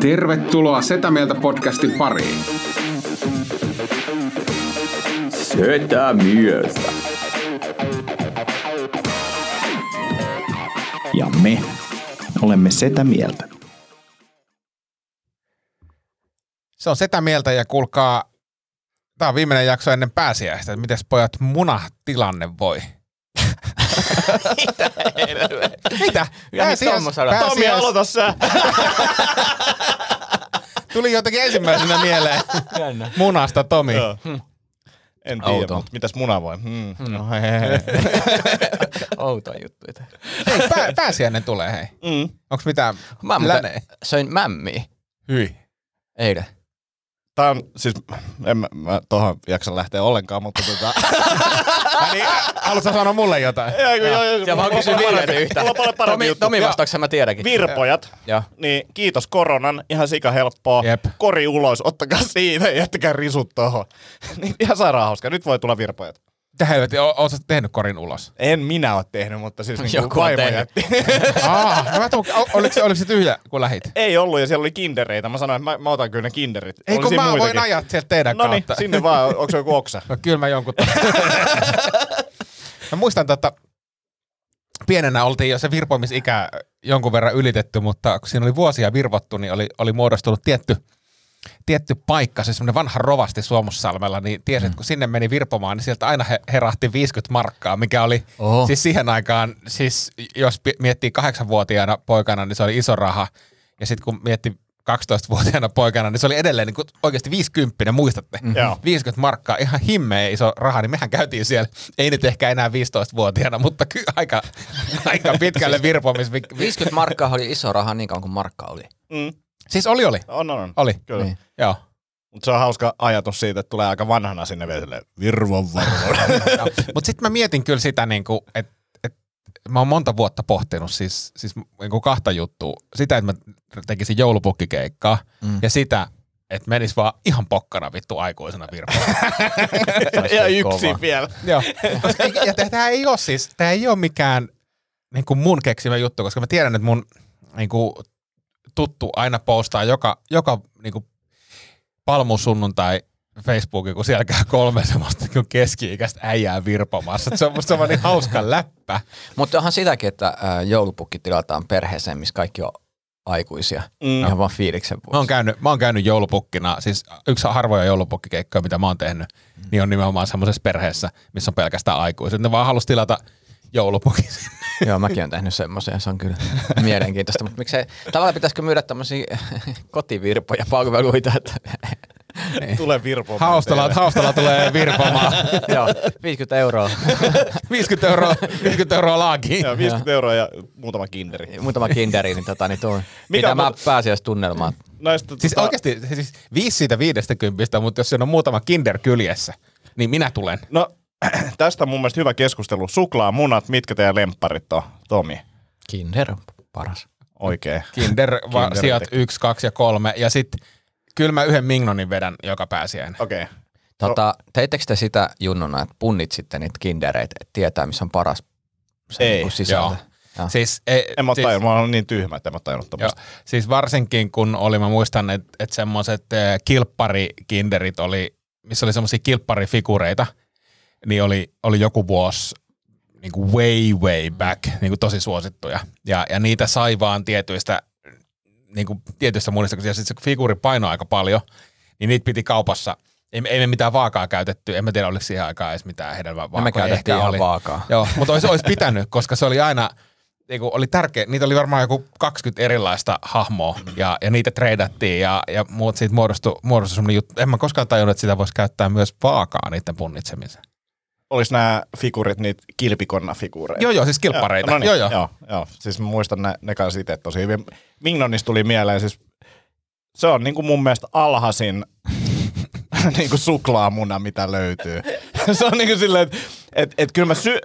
Tervetuloa Setä Mieltä podcastin pariin. Setä mieltä. Ja me olemme sitä mieltä. Se on sitä mieltä ja kuulkaa, tämä on viimeinen jakso ennen pääsiäistä, miten pojat munatilanne voi. Mitä? Pääsiäis, Tomi, aloita sä. Tuli jotenkin ensimmäisenä mieleen munasta Tomi. Joo. En tiedä, mutta mitäs muna voi? Hmm. No, hei, hei, hei. Outoa juttuja. Hei, pää, pääsiäinen tulee, hei. Mm. Onks mitään Mä läneen? söin mämmiä Hyi. eilen. Tää on siis, en mä, mä tohon jaksa lähteä ollenkaan, mutta tota... Niin, haluatko sanoa mulle jotain? joo, joo, joo, Ja on kysyn parempi- yhtä. Mulla on paljon parempi Tomi, juttu. Tomi vastauksen mä tiedänkin. Virpojat, Joo. niin kiitos koronan, ihan sika helppoa. Jep. Kori ulos, ottakaa siitä ja jättäkää risut tohon. niin ihan sairaan hauska. Nyt voi tulla virpojat. Mitä helvetti, o- oot sä tehnyt korin ulos? En minä ole tehnyt, mutta siis niin Joku vaimo tehnyt. jätti. Aa, no mä tuun, oliko, se, oliko se tyhjä, kun lähit? Ei ollut ja siellä oli kindereitä. Mä sanoin, että mä, mä otan kyllä ne kinderit. Ei kun mä voin muitakin. ajaa sieltä teidän No niin, kautta. sinne vaan. Onko se joku oksa? No kyllä mä jonkun... mä muistan, että pienenä oltiin jo se virpomisikä jonkun verran ylitetty, mutta kun siinä oli vuosia virvottu, niin oli, oli muodostunut tietty, tietty paikka, se semmoinen vanha rovasti Suomussalmella, niin tiesi, että kun sinne meni virpomaan, niin sieltä aina he, herahti 50 markkaa, mikä oli Oho. siis siihen aikaan, siis jos miettii kahdeksanvuotiaana poikana, niin se oli iso raha, ja sitten kun mietti 12-vuotiaana poikana, niin se oli edelleen niin kuin oikeasti 50, muistatte? Joo. 50 markkaa, ihan himmeä iso raha, niin mehän käytiin siellä, ei nyt ehkä enää 15-vuotiaana, mutta ky- aika, aika pitkälle virpomis. 50 markkaa oli iso raha niin kauan kuin markka oli. Mm. Siis oli, oli, On, on, on. oli, Kyllä. Niin. joo. Mutta se on hauska ajatus siitä, että tulee aika vanhana sinne vielä silleen, virvon varvon. Mutta sitten mä mietin kyllä sitä, niinku, että et, mä oon monta vuotta pohtinut siis, siis niinku kahta juttua. Sitä, että mä tekisin joulupukkikeikkaa mm. ja sitä, että menis vaan ihan pokkana vittu aikuisena virpoon. ja kova. vielä. Joo. Ja tämä ei ole siis, tämä ei ole mikään niin kuin mun keksimä juttu, koska mä tiedän, että mun niin kuin, tuttu aina postaa joka, joka niin kuin, palmusunnuntai Facebookin, kun siellä käy kolme semmoista niin kuin keski-ikäistä äijää virpomassa. Se on musta semmoinen niin hauska läppä. Mutta onhan sitäkin, että joulupukki tilataan perheeseen, missä kaikki on aikuisia. Mm. Ihan vaan fiiliksen Mä oon vuoksi. käynyt, mä oon käynyt joulupukkina, siis yksi harvoja joulupukkikeikkoja, mitä mä oon tehnyt, niin on nimenomaan semmoisessa perheessä, missä on pelkästään aikuiset. Ne vaan halus tilata joulupukin Joo, mäkin olen tehnyt semmoisia, se on kyllä mielenkiintoista. Mutta miksei, tavallaan pitäisikö myydä tämmöisiä kotivirpoja palveluita, että Tulee virpomaan. Haustala, teille. haustala tulee virpomaan. joo, 50 euroa, 50 euroa, 50 euroa laakiin. Joo, 50 euroa ja muutama kinderi. muutama kinderi, niin, tota, niin tuo, Mikä mitä on mä mut- pääsiäistunnelmaa. Näistä, Siis tota, oikeasti siis viisi siitä viidestä kympistä, mutta jos siinä on muutama kinder kyljessä, niin minä tulen. No, tästä on mun mielestä hyvä keskustelu. Suklaamunat, mitkä teidän lempparit on? Tomi, Kinder on paras. oikein. Kinder, va, Kinder sijat teki. yksi, kaksi ja kolme. Ja sitten kyllä mä yhden Mignonin vedän joka pääsiäinen. Okei. Okay. Tota, teittekö te sitä junnuna, että punnit sitten niitä kindereitä, että tietää, missä on paras se Ei, niinku sisältö? joo. Joo. Siis, ei, En mä siis, mä oon niin tyhmä, että en mä tajunnut joo, tämmöistä. siis varsinkin kun oli, mä muistan, että et semmoiset äh, kilpparikinderit oli, missä oli semmoisia kilpparifigureita, niin oli, oli joku vuosi niin kuin way, way back, niin kuin tosi suosittuja. Ja, ja niitä sai vaan tietyistä, niin kuin tietyistä munista, kun se figuuri painoi aika paljon, niin niitä piti kaupassa. Ei, ei me mitään vaakaa käytetty, en mä tiedä oliko siihen aikaan edes mitään hedelmän Ja me käytettiin ihan oli. vaakaa. Joo, mutta olisi, olisi pitänyt, koska se oli aina, niinku, oli tärkeä, niitä oli varmaan joku 20 erilaista hahmoa ja, ja niitä treidattiin ja, ja muut siitä muodostui, muodostui semmoinen juttu. En mä koskaan tajunnut, että sitä voisi käyttää myös vaakaa niiden punnitsemiseen. Olis nämä figurit niitä kilpikonna-figureita? Joo, joo, siis kilppareita. Joo, no niin, joo, joo. joo, joo. Siis muistan ne, ne kanssa itse tosi hyvin. Mignonista tuli mieleen siis, se on niinku mun mielestä alhaisin niinku suklaamuna, mitä löytyy. se on niinku silleen, että et, et kyllä mä syö,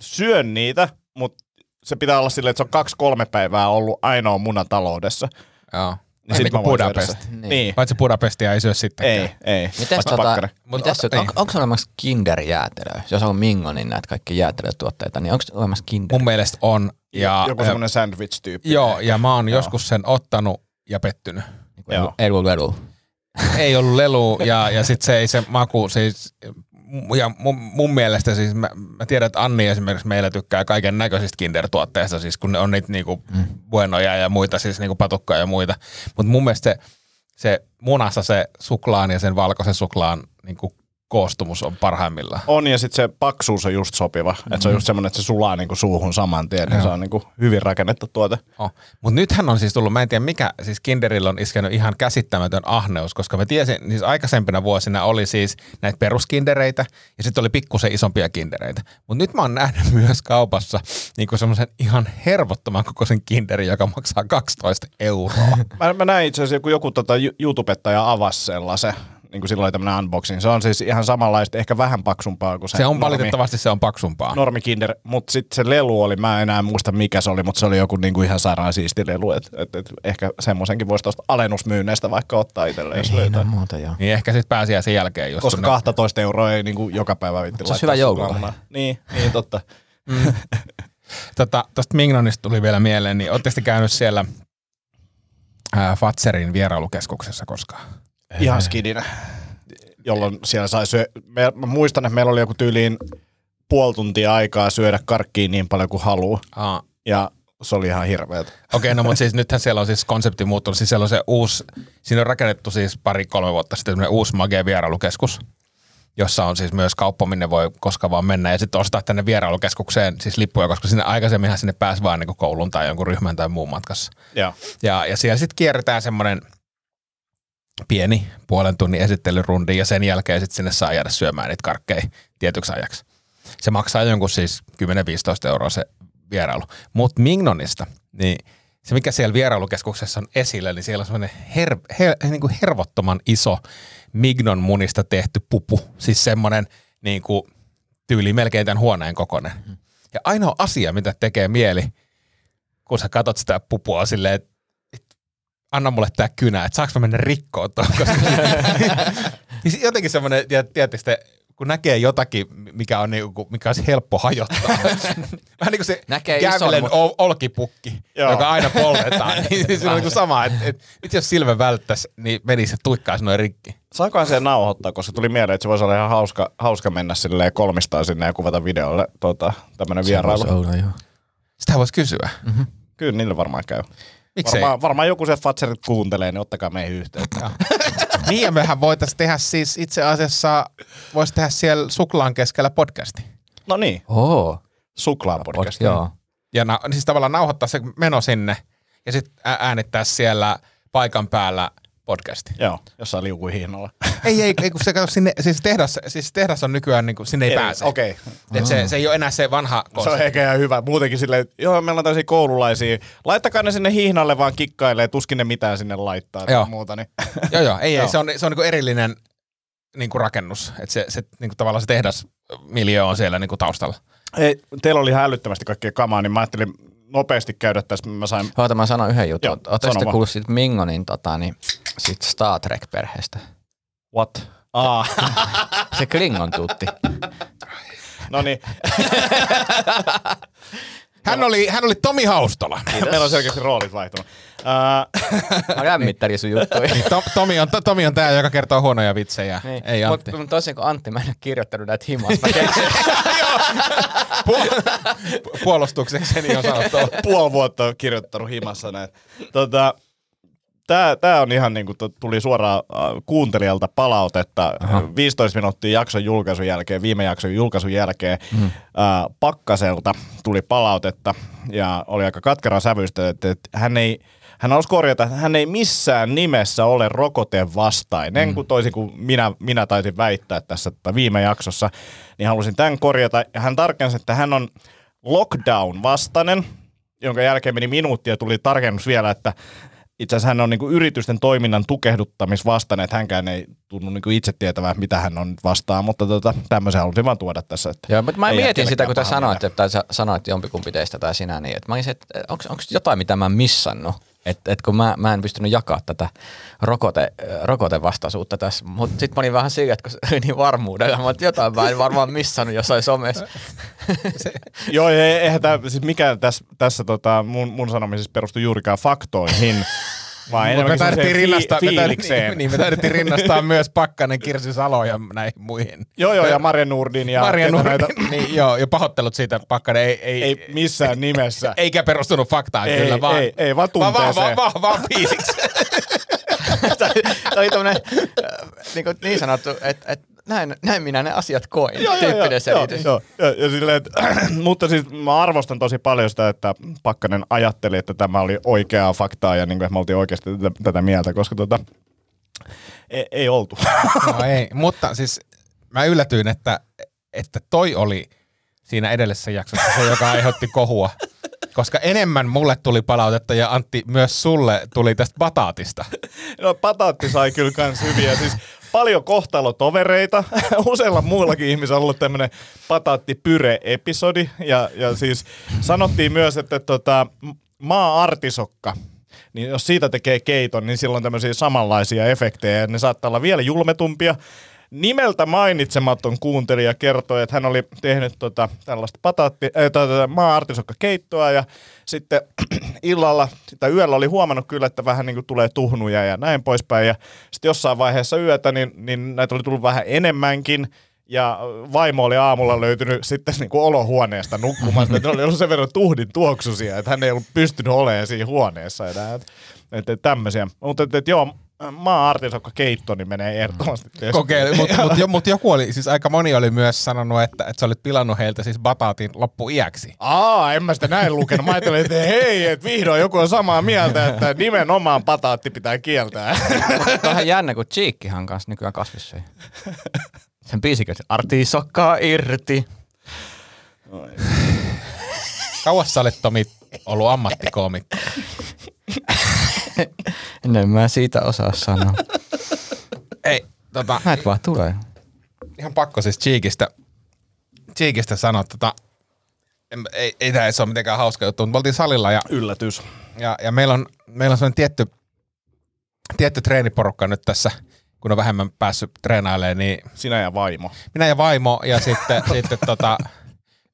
syön niitä, mutta se pitää olla silleen, että se on kaksi-kolme päivää ollut ainoa muna taloudessa. joo. Niin sit mä voin syödä Budapest. Niin. Niin. Paitsi Budapestia ei syö sittenkään. Ei, ei. Mites tota, pakkari. Mut mites, o- on, niin. onko olemassa Kinder-jäätelöä? Jos on Mingonin näitä kaikki jäätelötuotteita, niin onko olemassa Kinder? Mun mielestä on. Ja, Joku semmoinen sandwich-tyyppi. joo, ja mä oon joskus sen ottanut ja pettynyt. Joo. Edu, edu. ei ollut lelu ja, ja sitten se ei se maku, siis, ja mun, mun mielestä siis, mä, mä tiedän, että Anni esimerkiksi meillä tykkää kaiken näköisistä Kinder-tuotteista, siis kun ne on niitä niinku mm. buenoja ja muita, siis niinku patukkaa ja muita. Mutta mun mielestä se, se munassa se suklaan ja sen valkoisen suklaan niinku koostumus on parhaimmillaan. On ja sitten se paksuus on just sopiva. Mm-hmm. Että se on just semmoinen, että se sulaa niinku suuhun saman tien. Niin se on niinku hyvin rakennettu tuote. Oh. Mutta nythän on siis tullut, mä en tiedä mikä, siis Kinderillä on iskenyt ihan käsittämätön ahneus, koska mä tiesin, siis aikaisempina vuosina oli siis näitä peruskindereitä ja sitten oli pikkusen isompia kindereitä. Mutta nyt mä oon nähnyt myös kaupassa niinku semmoisen ihan hervottoman kokoisen kinderin, joka maksaa 12 euroa. Mä, mä näin itse asiassa joku, joku tota YouTubettaja avasi sellaisen. Niin kuin silloin oli tämmöinen unboxing. Se on siis ihan samanlaista, ehkä vähän paksumpaa kuin se, Se on normi, valitettavasti se on paksumpaa. normi kinder. Mutta sitten se lelu oli, mä en enää muista mikä se oli, mutta se oli joku niin kuin ihan sairaan siisti lelu. Et, et, et ehkä semmoisenkin voisi tuosta alennusmyynneistä vaikka ottaa itselleen, jos löytää. No muuta joo. Niin ehkä sitten pääsiäisen jälkeen just. Koska ne- 12 euroa ei niin kuin joka päivä vitti Se olisi hyvä joululahja. Niin, niin totta. Tota, Tuosta Mignonista tuli vielä mieleen, niin ootteko te käynyt siellä ää, Fatserin vierailukeskuksessa koskaan? Ihan skidinä. Jolloin siellä sai syö... Me, mä muistan, että meillä oli joku tyyliin puoli tuntia aikaa syödä karkkiin niin paljon kuin haluaa. Aa, Ja se oli ihan hirveetä. Okei, no mutta siis nythän siellä on siis konsepti muuttunut. Siis siellä on se uusi, siinä on rakennettu siis pari-kolme vuotta sitten uusi Mage vierailukeskus, jossa on siis myös kauppa, minne voi koska vaan mennä ja sitten ostaa tänne vierailukeskukseen siis lippuja, koska sinne aikaisemminhan sinne pääsi vaan niin koulun tai jonkun ryhmän tai muun matkassa. Joo. Ja, ja siellä sitten kierretään semmoinen pieni puolen tunnin esittelyrundi ja sen jälkeen sitten sinne saa jäädä syömään niitä karkkeja tietyksi ajaksi. Se maksaa jonkun siis 10-15 euroa se vierailu. Mutta Mignonista, niin se mikä siellä vierailukeskuksessa on esillä, niin siellä on semmoinen her, her, niin kuin hervottoman iso Mignon munista tehty pupu. Siis semmoinen niin kuin, tyyli melkein tämän huoneen kokoinen. Ja ainoa asia, mitä tekee mieli, kun sä katot sitä pupua silleen, että et, anna mulle tää kynä, että saaks mä mennä rikkoon tuon, koska niin jotenkin semmoinen, tiedättekö te, kun näkee jotakin, mikä on niinku, mikä olisi helppo hajottaa. Vähän niin kuin se Näkee ison, Gävlen mut- ol- olkipukki, Joo. joka aina poltetaan. niin se on niinku sama, että et, nyt jos Silve välttäisi, niin menisi se tuikkaisi noin rikki. Saakohan se nauhoittaa, koska tuli mieleen, että se voisi olla ihan hauska, hauska mennä silleen kolmistaan sinne ja kuvata videolle tota, tämmönen vierailu. Voisi olla, joo. Sitä voisi kysyä. Kyllä niille varmaan käy. Miksei? Varmaan, varmaan joku se Fatserit kuuntelee, niin ottakaa meihin yhteyttä. niin ja mehän voitaisiin tehdä siis itse asiassa, voisi tehdä siellä suklaan keskellä podcasti. No niin, Oo. suklaapodcast. Joo. Ja na, siis tavallaan nauhoittaa se meno sinne ja sitten äänittää siellä paikan päällä podcasti. Joo, jossain liukui hihnalla. ei, ei, ei, kun se kato sinne, siis tehdas, siis tehdas on nykyään, niin kuin, sinne ei, pääse. Okei. Et se, se ei ole enää se vanha Se on konsepti. ehkä ihan hyvä. Muutenkin silleen, että joo, meillä on tällaisia koululaisia. Laittakaa ne sinne hihnalle vaan kikkailee, tuskin ne mitään sinne laittaa tai Joo. muuta. Niin. Joo, joo, ei, ei, se on, se on niin erillinen niin kuin rakennus. Et se, se niin kuin tavallaan se tehdas miljö on siellä niin kuin taustalla. Ei, teillä oli ihan älyttömästi kaikkea kamaa, niin mä ajattelin nopeasti käydä tässä. Mä sain Oota, mä sanon yhden jutun. Sano te kuullut siitä Mingonin tota, niin, siitä Star Trek-perheestä? what? Aa, Se Klingon tuutti. no niin. Hän oli, hän oli Tomi Haustola. Meillä on selkeästi roolit vaihtunut. Uh, Mä lämmittelin sun juttuja. Niin, to, Tomi, on, Tomi on tämä, joka kertoo huonoja vitsejä. Niin. Ei Antti. Mutta mut tosiaan kun Antti, mä en ole kirjoittanut näitä himas. Mä keksin, Pu- puolustuksekseni on sanottu. puoli vuotta on kirjoittanut himassa näin. Tota, Tämä, tämä on ihan niin kuin tuli suoraan äh, kuuntelijalta palautetta Aha. 15 minuuttia jakson julkaisun jälkeen, viime jakson julkaisun jälkeen mm. äh, Pakkaselta tuli palautetta ja oli aika katkera sävyistä, että, että hän ei hän halusi korjata, että hän ei missään nimessä ole rokoteen vastainen, mm. kun toisin kuin minä, minä taisin väittää tässä että viime jaksossa, niin halusin tämän korjata. Ja hän tarkensi, että hän on lockdown vastainen, jonka jälkeen meni minuutti ja tuli tarkennus vielä, että itse asiassa hän on niin kuin yritysten toiminnan tukehduttamisvastainen, että hänkään ei tunnu niin itse tietävään, mitä hän on nyt vastaan, mutta tota, tämmöisen halusin vaan tuoda tässä. Että Joo, mutta mä mietin sitä, kun te sanoitte, tai sä sanoit jompikumpi teistä tai sinä, niin että mä olisin, että onko jotain, mitä mä missannut? Että et kun mä, mä en pystynyt jakaa tätä rokote, rokotevastaisuutta tässä, mutta sitten mä olin vähän siinä, että kun se niin varmuudella, mä että jotain mä en varmaan missannut jossain somessa. Joo, ei, eihän tää, siis mikään tässä, tässä tota, mun, mun sanomisessa perustu juurikaan faktoihin, vaan me taidettiin semmoiseen rinnastaa, fi- me taidettiin, fiilikseen. niin, me taidettiin rinnastaa myös Pakkanen, Kirsi Salo ja näihin muihin. Joo, joo, ja Marja Nurdin ja Marja Nurmi, näitä- niin, joo, ja pahoittelut siitä, Pakkanen ei, ei, Ei missään nimessä. eikä perustunut faktaan Ei, kyllä, vaan, ei, ei, vaan vaan, vaan, tunteeseen. vaan, vaan, vaan fiilikseen. Tämä oli tämmöinen äh, niin, kuin niin sanottu, että, että näin, näin minä ne asiat koin, Joo, joo, tyyppinen joo, selitys. Joo, joo, ja, ja silleen, että, mutta siis mä arvostan tosi paljon sitä, että Pakkanen ajatteli, että tämä oli oikeaa faktaa ja niin kuin, että me oltiin oikeasti tätä, tätä mieltä, koska tota, ei, ei oltu. No ei, mutta siis mä yllätyin, että, että toi oli siinä edellisessä jaksossa se, joka aiheutti kohua. Koska enemmän mulle tuli palautetta ja Antti, myös sulle tuli tästä bataatista. No pataatti sai kyllä kans hyviä. Siis paljon kohtalotovereita. Useilla muillakin ihmisillä on ollut tämmöinen pataattipyre-episodi. Ja, ja siis sanottiin myös, että tota, maa-artisokka, niin jos siitä tekee keiton, niin silloin tämmöisiä samanlaisia efektejä. Ne saattaa olla vielä julmetumpia. Nimeltä mainitsematon kuuntelija kertoi, että hän oli tehnyt tota, tällaista pataatti, äh, tota, maa-artisokka-keittoa ja sitten illalla tai yöllä oli huomannut kyllä, että vähän niin kuin tulee tuhnuja ja näin poispäin. Ja sitten jossain vaiheessa yötä, niin, niin näitä oli tullut vähän enemmänkin. Ja vaimo oli aamulla löytynyt sitten niin kuin olohuoneesta nukkumaan. että oli ollut sen verran tuhdin tuoksusia, että hän ei ollut pystynyt olemaan siinä huoneessa enää. Että, että tämmöisiä. Mutta että, että joo, maa-artisokka keitto niin menee ehdottomasti. testiin. Kokeili, mutta mut, jo- mut joku oli, siis aika moni oli myös sanonut, että, että sä olit pilannut heiltä siis bataatin loppuiäksi. Aa, en mä sitä näin lukenut. Mä ajattelin, että hei, että vihdoin joku on samaa mieltä, että nimenomaan pataatti pitää kieltää. Mutta on ihan jännä, kun Cheekkihan kanssa nykyään kasvissyöjä. Sen biisikin, että artisokkaa irti. Kauas sä olet Tomi ollut ammattikoomikko. En mä siitä osaa sanoa. Ei, tota, Näet vaan tulee. ihan pakko siis Cheekistä, Cheekistä sanoa, tota, en- ei, ei tämä edes ole mitenkään hauska juttu, mutta me oltiin salilla ja, Yllätys. ja, ja meillä on, meillä on sellainen tietty, tietty treeniporukka nyt tässä, kun on vähemmän päässyt treenailemaan, niin Sinä ja vaimo. minä ja vaimo ja sitten, sitten tota,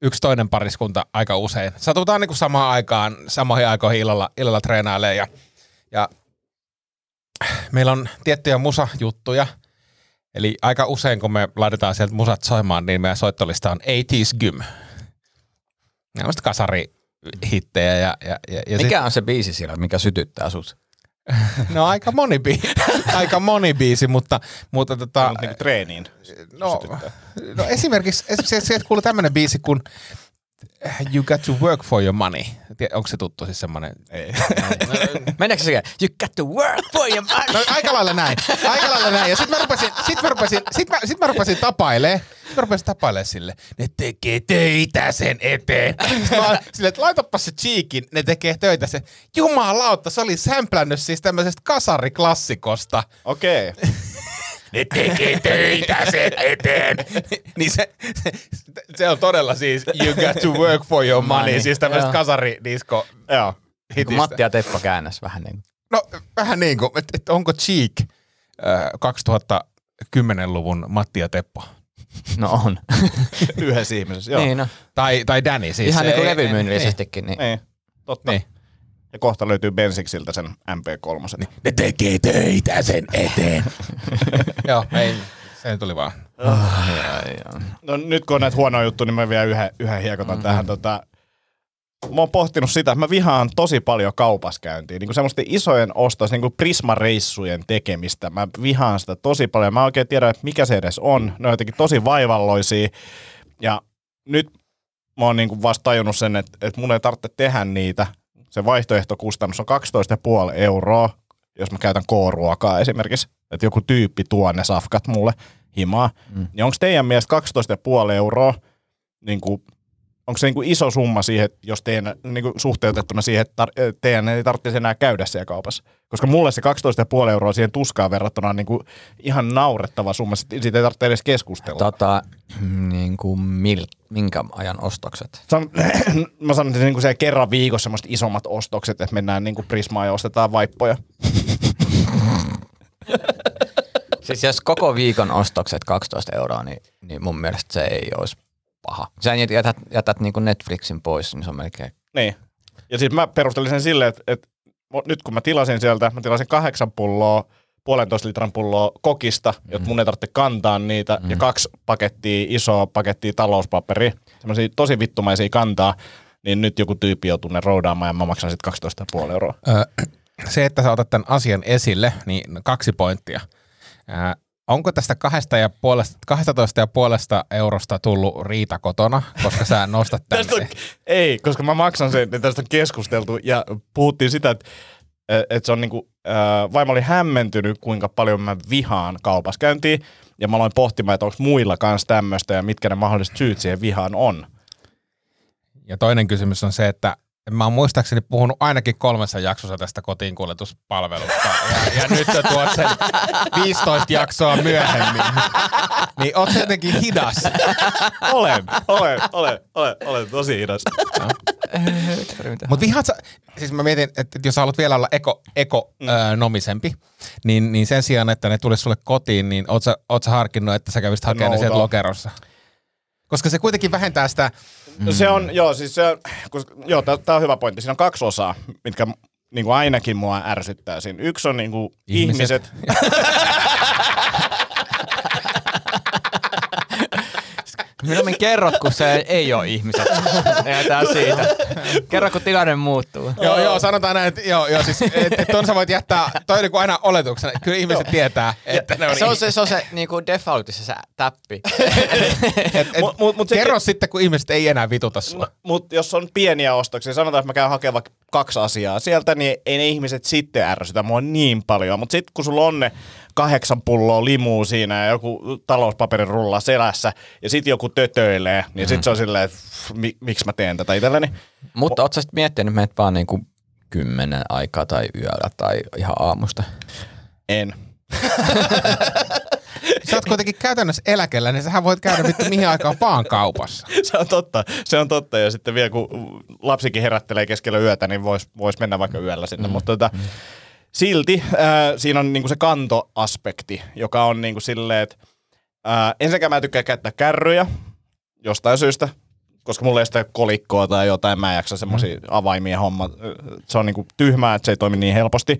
yksi toinen pariskunta aika usein. Satutaan niin kuin samaan aikaan, samoihin aikoihin illalla, illalla treenailee ja, ja meillä on tiettyjä musajuttuja. Eli aika usein, kun me laitetaan sieltä musat soimaan, niin meidän soittolista on 80s Gym. Nämä on kasarihittejä ja, ja, ja, ja Mikä on se biisi siellä, mikä sytyttää sut? No aika moni, biisi, aika moni biisi, mutta, mutta tota, niinku treeniin. no, no esimerkiksi, esimerkiksi sieltä kuuluu tämmöinen biisi kuin You got to work for your money. Onko se tuttu siis semmoinen? Ei. Meneekö se You got to work for your money. No aika lailla näin. Aika lailla näin. Ja sit mä rupesin, sit mä rupesin, sit mä, sit mä rupesin tapailee. Sit mä rupesin tapailee sille. Ne tekee töitä sen eteen. Sitten mä oon silleen, että laitapa se cheekin. Ne tekee töitä sen. Jumalauta, se oli sämplännyt siis tämmöisestä kasariklassikosta. Okei. Okay. Ne tekee töitä sen eteen. niin se, se, se, on todella siis you got to work for your money. Money, Siis tämmöisestä joo. kasaridisko Joo. Hitistä. Matti ja Teppo käännäs vähän niin. No vähän niin kuin, että et onko Cheek äh, 2010-luvun Matti ja Teppo? No on. Yhdessä ihmisessä. Joo. niin no. Tai, tai Danny siis. Ihan niin kuin Ei- levymyynnillisestikin. Niin. Niin. Totta. Niin. Ja kohta löytyy Bensiksiltä sen MP3. Niin. Ne tekee töitä sen eteen. Joo, ei, se tuli vaan. No nyt kun on näitä huonoja juttuja, niin mä vielä yhden, yhden hiekotan mm-hmm. tähän. Tota, mä oon pohtinut sitä, että mä vihaan tosi paljon kaupaskäyntiä. Niin kuin semmoisten isojen ostos, niin kuin Prisma-reissujen tekemistä. Mä vihaan sitä tosi paljon. Mä oikein tiedä, että mikä se edes on. Ne on jotenkin tosi vaivalloisia. Ja nyt mä oon niin kuin vasta tajunnut sen, että, että mun ei tarvitse tehdä niitä. Se vaihtoehtokustannus on 12,5 euroa, jos mä käytän K-ruokaa esimerkiksi. Että joku tyyppi tuo ne safkat mulle himaa. Mm. Niin onko teidän mielestä 12,5 euroa niin kuin onko se niinku iso summa siihen, jos teidän niinku suhteutettuna siihen, että tar- teidän ei tarvitsisi enää käydä siellä kaupassa? Koska mulle se 12,5 euroa siihen tuskaan verrattuna on niinku ihan naurettava summa. Siitä ei tarvitse edes keskustella. Tota, niin kuin mil, minkä ajan ostokset? San, mä sanon, että niinku se kerran viikossa semmoiset isommat ostokset, että mennään niinku Prismaan ja ostetaan vaippoja. Siis jos koko viikon ostokset 12 euroa, niin, niin mun mielestä se ei olisi paha. Sä jätät, jätät niin Netflixin pois, niin se on melkein Niin. Ja sitten mä perustelin sen silleen, että, että nyt kun mä tilasin sieltä, mä tilasin kahdeksan pulloa, puolentoista litran pulloa kokista, mm. jotta mun ei tarvitse kantaa niitä, mm. ja kaksi pakettia, isoa pakettia talouspaperia, semmoisia tosi vittumaisia kantaa, niin nyt joku tyyppi joutuu ne roudaamaan ja mä maksan sitten 12,5 euroa. Se, että sä otat tämän asian esille, niin kaksi pointtia. Onko tästä kahdesta ja puolesta, 12 ja puolesta eurosta tullut riita kotona, koska sä nostat Tästä on, ei, koska mä maksan sen, että tästä on keskusteltu ja puhuttiin sitä, että että se on niinku, äh, vaimo oli hämmentynyt, kuinka paljon mä vihaan kaupaskäyntiä, ja mä aloin pohtimaan, että onko muilla kanssa tämmöistä, ja mitkä ne mahdolliset syyt siihen vihaan on. Ja toinen kysymys on se, että mä oon muistaakseni puhunut ainakin kolmessa jaksossa tästä kotiinkuljetuspalvelusta. Ja, ja nyt sä tuot sen 15 jaksoa myöhemmin. Niin oot jotenkin hidas. Olen, olen, olen, olen, olen tosi hidas. Mutta vihaat sä, siis mä mietin, että jos haluat vielä olla eko, eko mm. öö, nomisempi, niin, niin sen sijaan, että ne tulisi sulle kotiin, niin oot sä, oot sä harkinnut, että sä kävisit hakemaan ne sieltä lokerossa? Koska se kuitenkin vähentää sitä, No se on, joo, siis se koska, joo, tää on hyvä pointti. Siinä on kaksi osaa, mitkä niin kuin ainakin mua ärsyttää siinä. Yksi on niin kuin Ihmiset. ihmiset. Mieluummin kerrot, kun se ei ole ihmiset. Jätään siitä. Kerro, kun tilanne muuttuu. Joo, joo, sanotaan näin, että joo, joo siis, et, et ton sä voit jättää, toi on niinku aina oletuksena, kyllä ihmiset tietää, että ne on, Se on se, se, on se niinku defaultissa se täppi. et, et, Mut- mut- mut se- kerro sitten, kun ihmiset ei enää vituta sua. Mutta jos on pieniä ostoksia, sanotaan, että mä käyn hakemaan vaikka kaksi asiaa sieltä, niin ei ne ihmiset sitten ärsytä mua niin paljon. Mutta sitten kun sulla on ne kahdeksan pulloa limuu siinä ja joku talouspaperin rulla selässä ja sitten joku tötöilee, niin mm. sitten se on silleen, että mi- miksi mä teen tätä itselleni. Mutta ootko sä sitten miettinyt, että menet vaan niinku kymmenen aikaa tai yöllä tai ihan aamusta? En. Sä oot kuitenkin käytännössä eläkellä, niin sähän voit käydä vittu mihin aikaan vaan kaupassa. se on totta, se on totta. Ja sitten vielä kun lapsikin herättelee keskellä yötä, niin voisi vois mennä vaikka yöllä sinne. Mm. Mutta tota, silti äh, siinä on niinku se kantoaspekti, joka on niinku silleen, että äh, ensinnäkään mä en tykkää käyttää kärryjä jostain syystä, koska mulla ei ole sitä kolikkoa tai jotain, mä en jaksa semmoisia mm. avaimia homma. Se on niinku tyhmää, että se ei toimi niin helposti.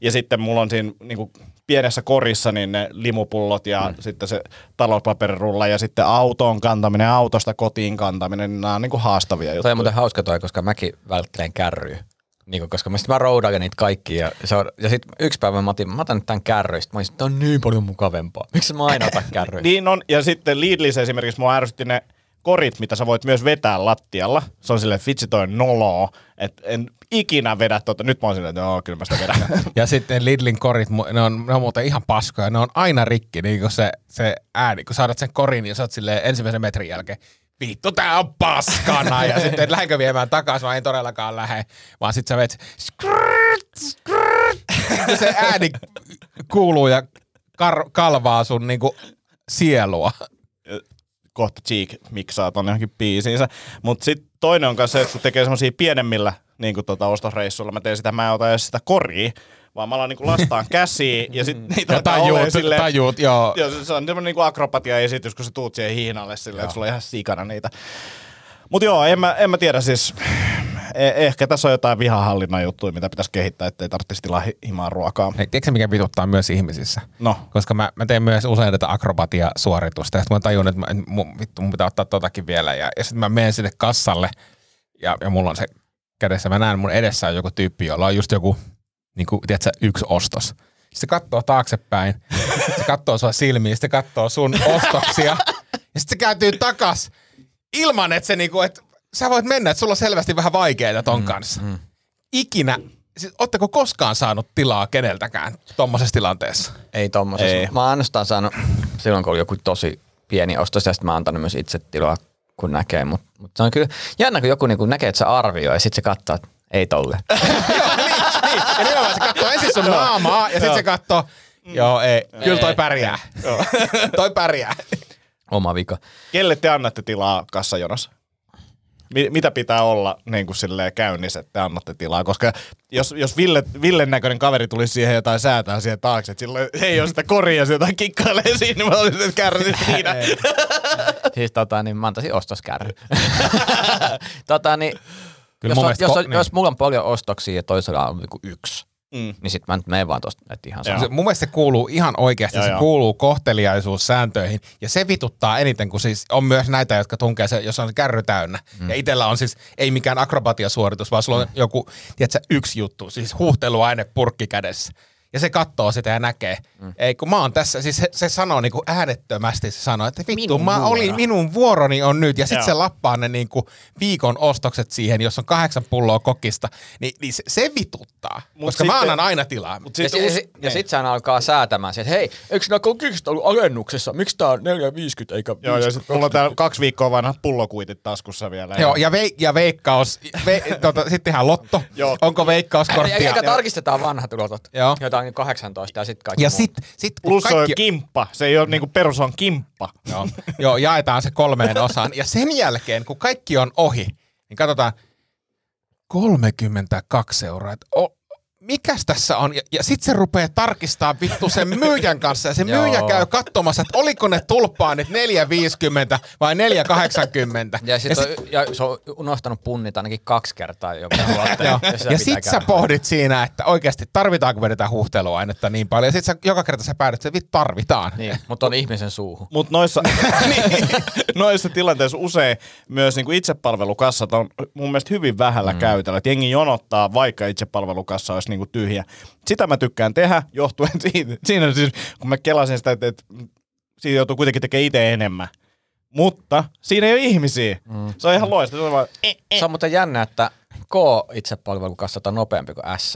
Ja sitten mulla on siinä niinku pienessä korissa niin ne limupullot ja mm. sitten se talouspaperirulla ja sitten autoon kantaminen, autosta kotiin kantaminen, niin nämä on niinku haastavia Toi juttuja. on muuten hauska toi, koska mäkin välttelen kärryä. Niin kuin, koska mä, sit mä roudaan niitä kaikkia. Ja, se on, ja sitten yksi päivä mä otin, mä otan nyt tämän kärryä. Sit mä olisin, että on niin paljon mukavempaa. Miksi mä aina otan kärryä? Niin on, ja sitten Lidlissä esimerkiksi mua ärsytti ne korit, mitä sä voit myös vetää lattialla. Se on silleen, että vitsi toi on noloa, että en ikinä vedä tuota. Nyt mä oon silleen, että joo, kyllä mä sitä vedän. Ja sitten Lidlin korit, ne on, ne on muuten ihan paskoja, ne on aina rikki, niin kun se, se ääni, kun saadat sen korin, niin sä oot silleen ensimmäisen metrin jälkeen, vittu tää on paskana, ja sitten et lähdenkö viemään takaisin, vaan en todellakaan lähde, vaan sit sä vet, skrrt, ja se ääni kuuluu ja kar- kalvaa sun niinku sielua. kohta Cheek miksaa ton johonkin biisiinsä. Mutta sitten toinen on se, että kun tekee semmosia pienemmillä niin kuin tota ostosreissuilla, mä teen sitä, mä en ota edes sitä koria, vaan mä alan niin lastaan käsiin ja sitten niitä Ja tajuut, silleen, tajuut, joo. Joo, se on semmoinen niin akrobatia-esitys, kun sä tuut siihen hiinalle silleen, että sulla on ihan sikana niitä. Mutta joo, en mä, en mä tiedä siis, eh- ehkä tässä on jotain vihahallinnan juttuja, mitä pitäisi kehittää, ettei tarvitsisi tilaa hi- himaa ruokaa. Hei, tiedätkö mikä vituttaa myös ihmisissä? No, Koska mä, mä teen myös usein tätä akrobatia-suoritusta, ja sitten mä tajun, että mä, mun, vittu, mun pitää ottaa totakin vielä, ja, ja sitten mä menen sinne kassalle, ja, ja mulla on se kädessä, mä näen mun edessä on joku tyyppi, jolla on just joku, niin kuin, tiedätkö, yksi ostos. Sitten se katsoo taaksepäin, se katsoo sua silmiin, sitten se katsoo sun ostoksia, ja sitten se kääntyy takas, ilman että se niinku, että sä voit mennä, että sulla on selvästi vähän vaikeaa ton kanssa. Ikinä, siis, ootteko koskaan saanut tilaa keneltäkään tommosessa tilanteessa? Ei tommosessa. Ei. Mä oon ainoastaan saanut silloin, kun oli joku tosi pieni ostos, ja sitten mä oon antanut myös itse tilaa kun näkee, mutta mut se on kyllä jännä, kun joku niinku näkee, että se arvioi ja sitten se katsoo, että ei tolle. niin, ja nimenomaan se katsoo ensin sun naamaa ja sitten se katsoo, joo ei, kyllä toi pärjää. toi pärjää. Oma vika. Kelle te annatte tilaa kassajonossa? Mi- mitä pitää olla niin kuin silleen käynnissä, että te annatte tilaa? Koska jos, jos Ville, Villen näköinen kaveri tulisi siihen jotain säätää siihen taakse, että silloin ei ole sitä koria, se jotain kikkailee siinä, niin mä olisin, että kärsit siinä. Siis tota, niin mä antaisin ostoskärry. tota, niin, Kyllä jos, on, jos, ko- on, niin. jos mulla on paljon ostoksia ja toisella on niinku yksi, Mm. niin sit mä nyt menen vaan tosta, että ihan. Se, mun mielestä se kuuluu ihan oikeasti, Joo, se joo. kuuluu kohteliaisuussääntöihin. Ja se vituttaa eniten, kun siis on myös näitä, jotka tunkee se, jos on se kärry täynnä. Mm. Ja itellä on siis, ei mikään akrobatiasuoritus, vaan sulla on joku, tiedätkö, yksi juttu, siis huuhteluaine purkki kädessä. Ja se katsoo sitä ja näkee. Mm. Ei, kun mä oon tässä, siis se, se sanoo niinku äänettömästi, se sanoo, että vittu, Minun mä vuoro. olin, minun vuoroni on nyt. Ja sitten Joo. se lappaa ne niinku viikon ostokset siihen, jos on kahdeksan pulloa kokista. Niin, niin se, se vituttaa, Mut koska mä sitten- annan aina tilaa. Mut Ja, sit, si- ja, niin. sit sehän alkaa säätämään siihen, että hei, eikö nämä kokikset ollut alennuksessa? Miksi tää on 4,50 eikä 5? Joo, ja sit mulla on täällä kaksi viikkoa vanhat pullokuitit taskussa vielä. Joo, ja, vei, ja veikkaus, ve, tota, sitten tehdään lotto. Joo. Onko Ja, veikkauskorttia? eikä tarkistetaan vanhat ulotot. Joo. Jotain 18 ja sitten kaikki Ja sit, sit Plus se on kaikki, kimppa. Se ei ole niinku perus on kimppa. joo, joo, jaetaan se kolmeen osaan. Ja sen jälkeen, kun kaikki on ohi, niin katsotaan 32 euroa. Et o, mikäs tässä on? Ja, ja sit se rupeaa tarkistaa vittu sen myyjän kanssa. Ja se myyjä käy katsomassa, että oliko ne tulppaanit 4,50 vai 4,80. Ja, sit on, ja se on unohtanut punnita ainakin kaksi kertaa joka vuotta. Joo. ja Ja pitää sit sä pohdit siinä, että oikeasti tarvitaanko me tätä huuhteluainetta niin paljon. Ja sit sä joka kerta sä päädyt, että vittu tarvitaan. Niin, mutta on ihmisen suuhun. Mutta noissa, niin, noissa tilanteissa usein myös niinku itsepalvelukassat on mun mielestä hyvin vähällä mm. käytöllä. Et jengi jonottaa, vaikka itsepalvelukassa olisi niinku tyhjä. Sitä mä tykkään tehdä, johtuen siitä, siinä siis, kun mä kelasin sitä, että, että siitä joutuu kuitenkin tekemään itse enemmän. Mutta siinä ei ole ihmisiä. Mm. Se on ihan loistava. Se on vaan, eh, eh. Se on muuten jännä, että K itsepalvelukassat on nopeampi kuin S.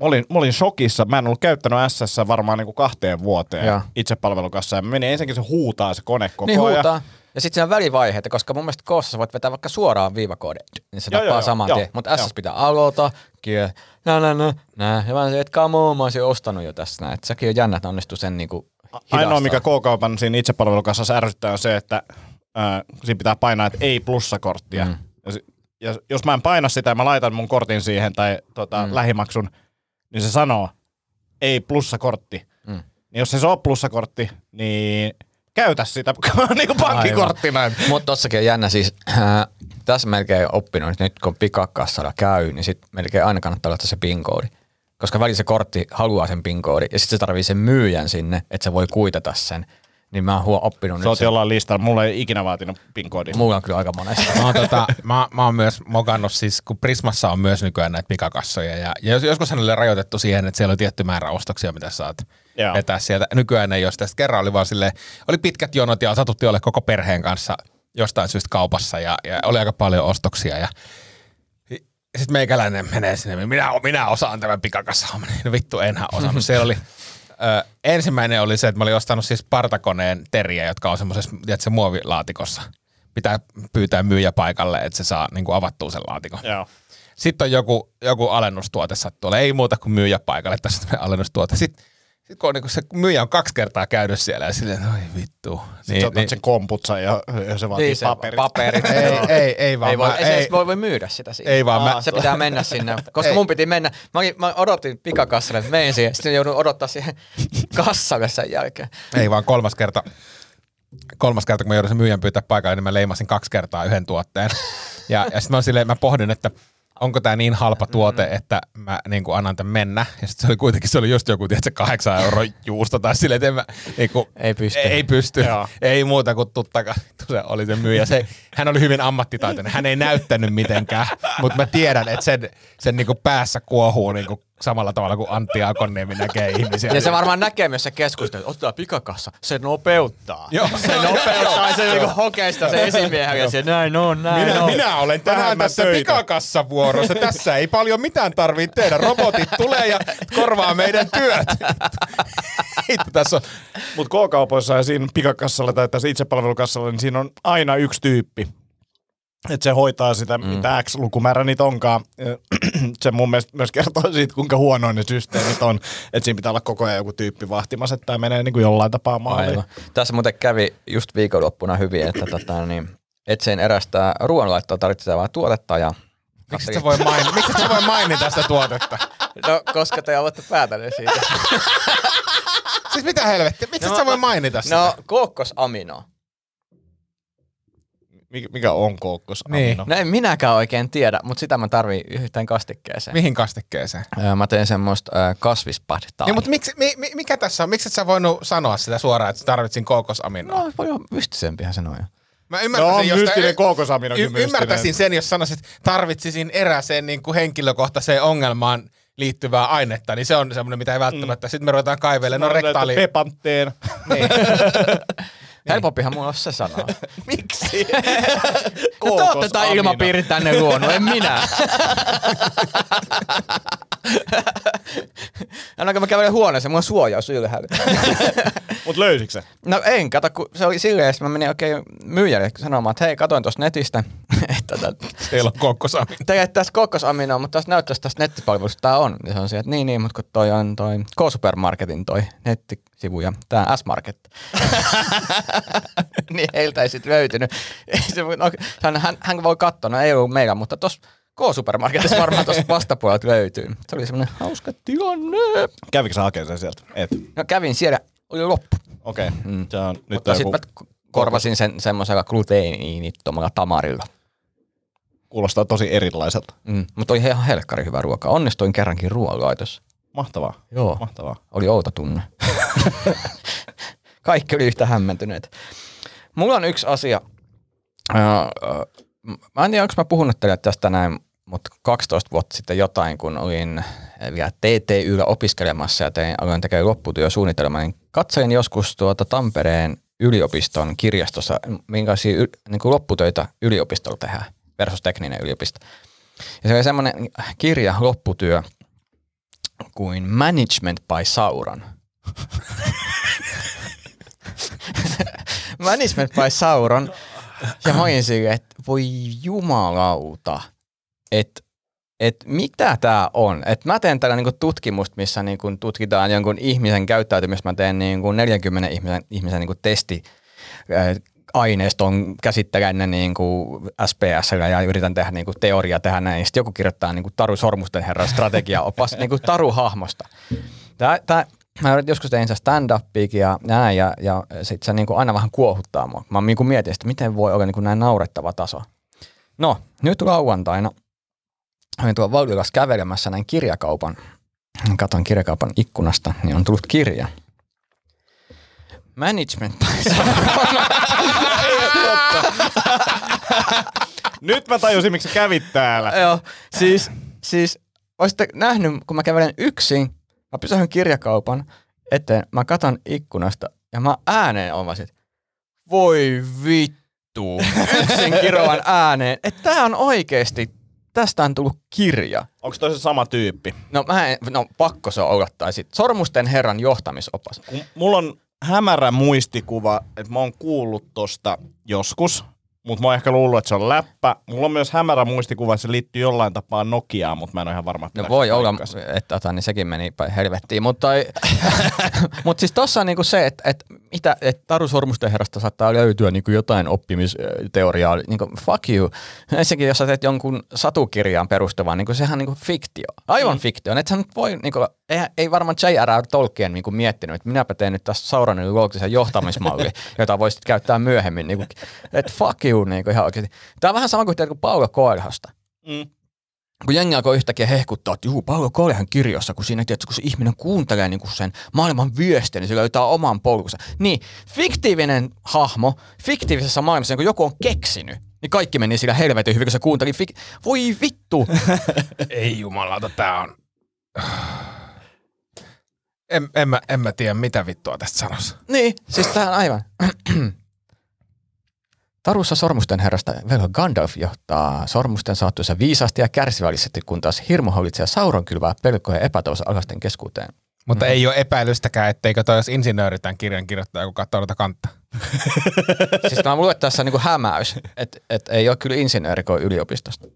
Mä olin, mä olin shokissa. Mä en ollut käyttänyt SS varmaan niinku kahteen vuoteen Joo. itsepalvelukassa. Ja mä menin ensinnäkin se huutaa se kone koko Niin ajan. huutaa. Ja sitten siinä on välivaiheita, koska mun mielestä koossa voit vetää vaikka suoraan viivakoodin, niin se Joo, tappaa joo, saman joo, tien. Mutta joo. S pitää aloita, kiel, nä, nä, nä, nä. Ja mä sanoin, että come on, mä olisin ostanut jo tässä näin. Et sekin on jännä, että onnistuu sen niinku hidastaa. Ainoa, mikä K-kaupan siinä itsepalvelukassassa ärsyttää on se, että ää, siinä pitää painaa, että ei plussakorttia. Mm. Ja, ja jos mä en paina sitä ja mä laitan mun kortin siihen tai tota, mm. lähimaksun, niin se sanoo, ei plussakortti. Mm. Niin jos se on plussakortti, niin käytä sitä niin kuin pankkikorttina. Mutta tossakin on jännä siis, äh, tässä melkein oppinut, että nyt kun pikakassalla käy, niin sit melkein aina kannattaa laittaa se PIN-koodi. Koska välillä se kortti haluaa sen PIN-koodin ja sitten se tarvii sen myyjän sinne, että se voi kuitata sen. Niin mä oon huo- oppinut Se nyt on sen. jollain listalla. Mulla ei ikinä vaatinut PIN-koodia. Mulla on kyllä aika monesti. Mä oon, tota, mä, mä oon myös mokannut siis, kun Prismassa on myös nykyään näitä pikakassoja. Ja, ja jos, joskus oli rajoitettu siihen, että siellä on tietty määrä ostoksia, mitä saat Joo. vetää sieltä. Nykyään ei ole sitä. Sitten kerran oli vaan silleen, oli pitkät jonot ja satuttiin olla koko perheen kanssa jostain syystä kaupassa ja, ja oli aika paljon ostoksia. Ja, sitten meikäläinen menee sinne, minä, minä osaan tämän pikakassa. No vittu, enhän osannut. Siellä oli, ö, ensimmäinen oli se, että mä olin ostanut siis partakoneen teriä, jotka on semmoisessa, tiedätkö, muovilaatikossa. Pitää pyytää myyjä paikalle, että se saa niin kuin avattua sen laatikon. Joo. Sitten on joku, joku alennustuote sattuu ei muuta kuin myyjä paikalle, tässä on alennustuote. Sitten kun on, niin kuin se myyjä on kaksi kertaa käynyt siellä ja silleen, oi vittu. Sitten niin, sä otat sen komputsan ja, ja se vaatii niin paperit. paperit. ei, ei, ei vaan. Ei, voi, mä, ei, ei, voi, voi myydä sitä siinä. Ei vaan, mä- se pitää mennä sinne, koska Ei. mun piti mennä. Mä, mä odotin pikakassalle, että menen siihen, sitten joudun odottaa siihen kassalle sen jälkeen. Ei vaan kolmas kerta, kolmas kerta, kun mä joudun sen myyjän pyytää paikalle, niin mä leimasin kaksi kertaa yhden tuotteen. Ja, ja sitten mä, silleen, mä pohdin, että onko tämä niin halpa tuote, että mä niin kuin annan tämän mennä. Ja sitten se oli kuitenkin, se oli just joku, tiedätkö, kahdeksan euro juusto tai silleen, että en mä, niin kuin, Ei pysty. Ei, ei pysty. Joo. Ei muuta kuin tuttaka, se oli se myyjä. Se, hän oli hyvin ammattitaitoinen. Hän ei näyttänyt mitenkään, mutta mä tiedän, että sen, sen niin kuin päässä kuohuu niin kuin samalla tavalla kuin Antti Akonniemi näkee ihmisiä. Ja se varmaan näkee myös se keskustelu, että ottaa pikakassa, se nopeuttaa. Joo. Se nopeuttaa, se niinku hokeista se esimiehen ja se näin on, näin minä, on. minä olen tänään mä tässä töitä. pikakassavuorossa. Tässä ei paljon mitään tarvitse tehdä. Robotit tulee ja korvaa meidän työt. Tässä on. Mutta K-kaupoissa ja siinä pikakassalla tai tässä itsepalvelukassalla, niin siinä on aina yksi tyyppi. Että se hoitaa sitä, mm. mitä X lukumäärä niitä onkaan. Se mun mielestä myös kertoo siitä, kuinka huonoin ne systeemit on. Että siinä pitää olla koko ajan joku tyyppi vahtimassa, että tämä menee niin kuin jollain tapaa maaliin. Tässä muuten kävi just viikonloppuna hyvin, että tota, niin, etsin erästä ruoanlaittoa tarvitsevaa tuotetta ja Miksi sä voi mainita, miksi sä voi mainita sitä tuotetta? No, koska te olette päätäneet siitä. Siis mitä helvettiä? Miksi et sä voi mainita sitä? No, kookkosamino. Mikä, mikä on kookkos? Niin. No en minäkään oikein tiedä, mutta sitä mä tarviin yhteen kastikkeeseen. Mihin kastikkeeseen? Öö, Mä teen semmoista äh, kasvispadtaa. Niin, mutta miksi, mi, mi, mikä tässä on? Miksi et sä voinut sanoa sitä suoraan, että tarvitsin kookosaminoa? No, voi olla mystisempihän sanoa. Mä No ymmärtäisin, jos mystinen y- mystinen. ymmärtäisin sen, jos sanoisit, että tarvitsisin erääseen niin kuin henkilökohtaiseen ongelmaan liittyvää ainetta, niin se on semmoinen, mitä ei välttämättä. Mm. Sitten me ruvetaan kaivelemaan, no rektaali... Pepanteen. Niin. Helpompihan mulla on se sanoa. Miksi? No te olette ilmapiiri tänne luonut, en minä. Aina kun mä kävelen huoneeseen, mulla on suojaus ylhäällä. Mut löysitkö se? No en, kato, kun se oli silleen, että mä menin oikein myyjälle sanomaan, että hei, katoin tuosta netistä, että tota, Teillä on kokkosami. teille tässä kokkosaminoa, mutta tässä näyttäisi tästä nettipalvelusta tämä on. Ja se on se, että niin, niin, mutta kun toi on toi K-Supermarketin toi nettisivu ja tämä S-Market. niin heiltä ei sitten löytynyt. No, hän, hän, hän, voi katsoa, no ei ollut meillä, mutta tuossa K-Supermarketissa varmaan tuosta vastapuolelta löytyy. Se oli semmoinen hauska tilanne. Kävikö sä hakemaan sen sieltä? Et. No kävin siellä, oli loppu. Okei. Okay. Mm. Se on nyt Mutta joku, sitten mä korvasin sen semmoisella gluteeniinittomalla tamarilla. kuulostaa tosi erilaiselta. Mm. Mutta oli ihan helkkari hyvä ruoka. Onnistuin kerrankin ruoanlaitossa. Mahtavaa. Joo. Mahtavaa. Oli outo tunne. Kaikki oli yhtä hämmentyneet. Mulla on yksi asia. Ää, ää, Mä en tiedä, onko mä puhunut teille tästä näin, mutta 12 vuotta sitten jotain, kun olin vielä TTYllä opiskelemassa ja tein, aloin tekemään lopputyösuunnitelmaa, niin katsoin joskus tuota Tampereen yliopiston kirjastossa, minkälaisia y- niin kuin lopputöitä yliopistolla tehdään versus tekninen yliopisto. Ja se oli semmoinen kirja, lopputyö, kuin Management by Sauron. Management by Sauron. Ja mä olin silleen, että voi jumalauta, että et mitä tämä on? Et mä teen tällä niinku tutkimusta, missä niinku tutkitaan jonkun ihmisen käyttäytymistä. Mä teen niinku 40 ihmisen, ihmisen niinku testi äh, aineiston käsittelen ne niin kuin SPS ja yritän tehdä niin kuin teoria tehdä näin. Sitten joku kirjoittaa niin kuin Taru Sormusten herran strategiaopas niin kuin Taru hahmosta. Tää, tää, mä joskus tein sitä stand-upiakin ja näin, ja, ja sit se niin kuin aina vähän kuohuttaa mua. Mä niin kuin mietin, että miten voi olla niin kuin näin naurettava taso. No, nyt lauantaina olin tuolla Valvilassa kävelemässä näin kirjakaupan. Katon kirjakaupan ikkunasta, niin on tullut kirja. Management Nyt mä tajusin, miksi sä kävit täällä. Joo, siis, siis olisitte nähnyt, kun mä kävelen yksin, mä pysähyn kirjakaupan eteen, mä katon ikkunasta ja mä ääneen omasin, voi vittu, yksin kiroan ääneen, että tää on oikeesti, tästä on tullut kirja. Onko toi se sama tyyppi? No mä en, no pakko se olla, tai sit Sormusten herran johtamisopas. Kun mulla on hämärä muistikuva, että mä oon kuullut tosta joskus, mutta mä oon ehkä luullut, että se on läppä. Mulla on myös hämärä muistikuva, että se liittyy jollain tapaa Nokiaan, mutta mä en ole ihan varma. No voi olla, että tota, niin sekin meni helvettiin, mutta, mutta siis tossa on niinku se, että, että mitä, että Taru Sormusten herrasta saattaa löytyä niinku jotain oppimisteoriaa, niinku fuck you. Ensinnäkin, jos sä teet jonkun satukirjaan perustuvan, niinku sehän on niinku fiktio, aivan mm. fiktio. Et sä nyt voi, niinku, ei, ei varmaan J.R.R. Tolkien niinku miettinyt, että minäpä teen nyt tässä Sauronin loogisen johtamismalli, jota voisit käyttää myöhemmin. Niinku, että fuck you, niinku ihan oikeasti. Tämä on vähän sama kuin, tiedät, kuin Paulo Koelhosta Mm. Kun jengi alkoi yhtäkkiä hehkuttaa, että juu, Paulo Kolehan kirjassa, kun siinä, tiedätkö, kun se ihminen kuuntelee niin kuin sen maailman viestiä, niin se löytää oman polkunsa. Niin, fiktiivinen hahmo, fiktiivisessä maailmassa, niin kun joku on keksinyt, niin kaikki meni sillä helvetin hyvin, kun se kuunteli fik- Voi vittu! Ei jumalauta, tää on... En, en, mä, en mä tiedä, mitä vittua tästä sanoisi. Niin, siis tää on aivan. Tarussa sormusten herrasta velho Gandalf johtaa sormusten saattuessa viisaasti ja kärsivällisesti, kun taas hirmu hallitsee Sauron kylvää pelkoja epätoivossa alhaisten keskuuteen. Mutta ei ole epäilystäkään, etteikö toi olisi insinööri tämän kirjan kirjoittaja, kun katsoo noita kantta. Siis mä luulen, että tässä on niinku hämäys, että et ei ole kyllä insinööri kuin yliopistosta.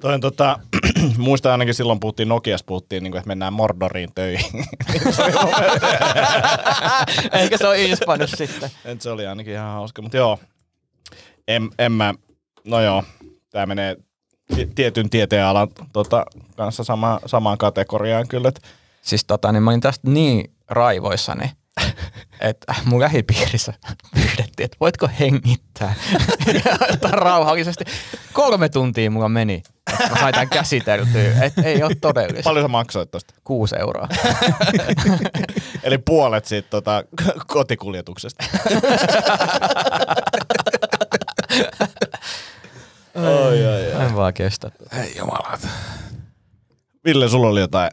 Toi on tota, muistan ainakin silloin puhuttiin Nokiasta, puhuttiin, niin kuin, että mennään Mordoriin töihin. Eikä se ole inspannut sitten. Et se oli ainakin ihan hauska, mutta joo. En, en mä, no joo, tää menee ti- tietyn tieteenalan tota, kanssa sama, samaan kategoriaan kyllä. Et Siis tota, niin mä olin tästä niin raivoissani, että mun lähipiirissä pyydettiin, että voitko hengittää rauhallisesti. Kolme tuntia mulla meni, että mä sain tämän käsiteltyä, että ei ole todellista. paljon sä maksoit tosta? Kuusi euroa. Eli puolet siitä tota, kotikuljetuksesta. Oi, oi, oi. En vaan kestä. Ei jumalat. Ville, sulla oli jotain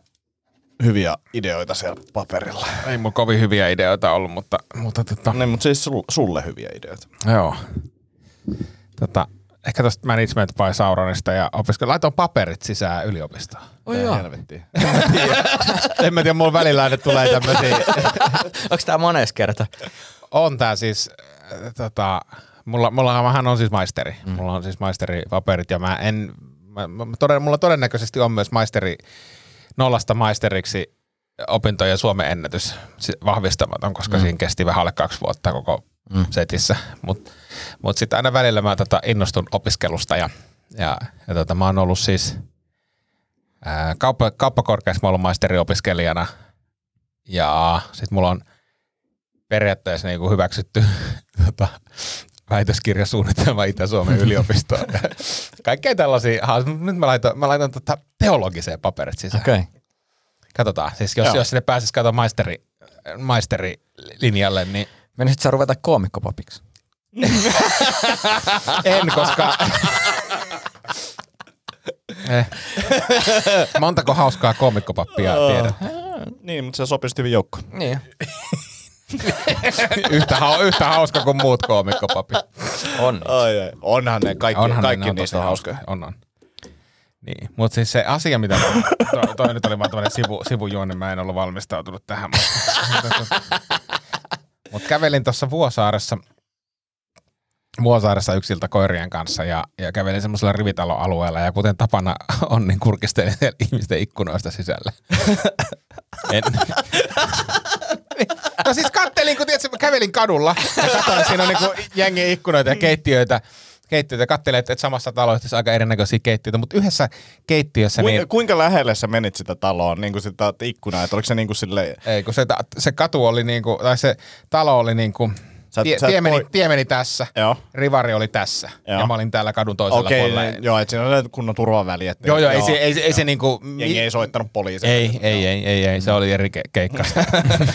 hyviä ideoita siellä paperilla. Ei mulla kovin hyviä ideoita ollut, mutta, mutta tota, No, mutta siis sul- sulle hyviä ideoita. joo. Tota, ehkä tosta Management by Sauronista ja opiskelu. Laitoin paperit sisään yliopistoon. Oi joo. helvettiä. en mä tiedä, mulla välillä aina tulee tämmösiä. Onko tää mones kerta? on tää siis, äh, tota, mulla, mulla on siis maisteri. Mm. Mulla on siis maisteripaperit ja mä en, mä, mä, toden, mulla todennäköisesti on myös maisteri, nollasta maisteriksi opintojen Suomen ennätys vahvistamaton, koska mm. siinä kesti vähän alle kaksi vuotta koko mm. setissä. Mutta mut sitten aina välillä mä tota innostun opiskelusta ja, ja, ja tota, mä oon ollut siis ää, kauppa, kauppakorkeassa ollut maisteriopiskelijana ja sitten mulla on periaatteessa niin hyväksytty tota, väitöskirjasuunnitelma Itä-Suomen yliopistoon. Kaikkea tällaisia. haas- Nyt mä laitan, mä laitan tota teologiseen paperit sisään. Okei. Okay. Katsotaan. Siis jos, Joo. jos sinne pääsisi katsomaan maisteri, maisterilinjalle, niin Menisit sä ruveta koomikkopapiksi? en, koska... eh. Montako hauskaa komikkopappia tiedät? Niin, mutta se sopisi hyvin joukkoon. Niin. Yhtä, hau, yhtä hauska kuin muut komikkopapit. On. Ai, ai. Onhan ne kaikki, Onhan kaikki ne, ne niistä on hauskoja. On, on. Niin, mutta siis se asia, mitä... Toi, toi nyt oli vaan tämmöinen sivu, sivujuoni, mä en ollut valmistautunut tähän. Mutta mut kävelin tuossa Vuosaaressa, Vuosaaressa yksiltä koirien kanssa ja, ja kävelin semmoisella rivitaloalueella ja kuten tapana on, niin kurkistelin ihmisten ikkunoista sisällä. En. No siis kattelin, kun tiedätkö, kävelin kadulla. Ja katsoin, siinä on niinku jengi ikkunoita ja keittiöitä. Keittiöitä katselin, että samassa talossa on aika erinäköisiä keittiöitä, mutta yhdessä keittiössä Kuinka, niin... kuinka lähelle sä menit sitä taloa, niin kuin sitä ikkunaa, että oliko se niin kuin silleen, Ei, kun se, se katu oli niinku, tai se talo oli niinku, Sä- tie, sä et tie, meni, voi- tie meni tässä, joo, rivari oli tässä, Joo. ja mä olin täällä kadun toisella okei, puolella. niin, joo, että siinä on kunnon turvaväli, että Joo, joo, ei se, ei, se- ei se niinku... Jengi ei soittanut poliisille. Ei, ei, ei, ei, ei, se oli eri ke- keikka.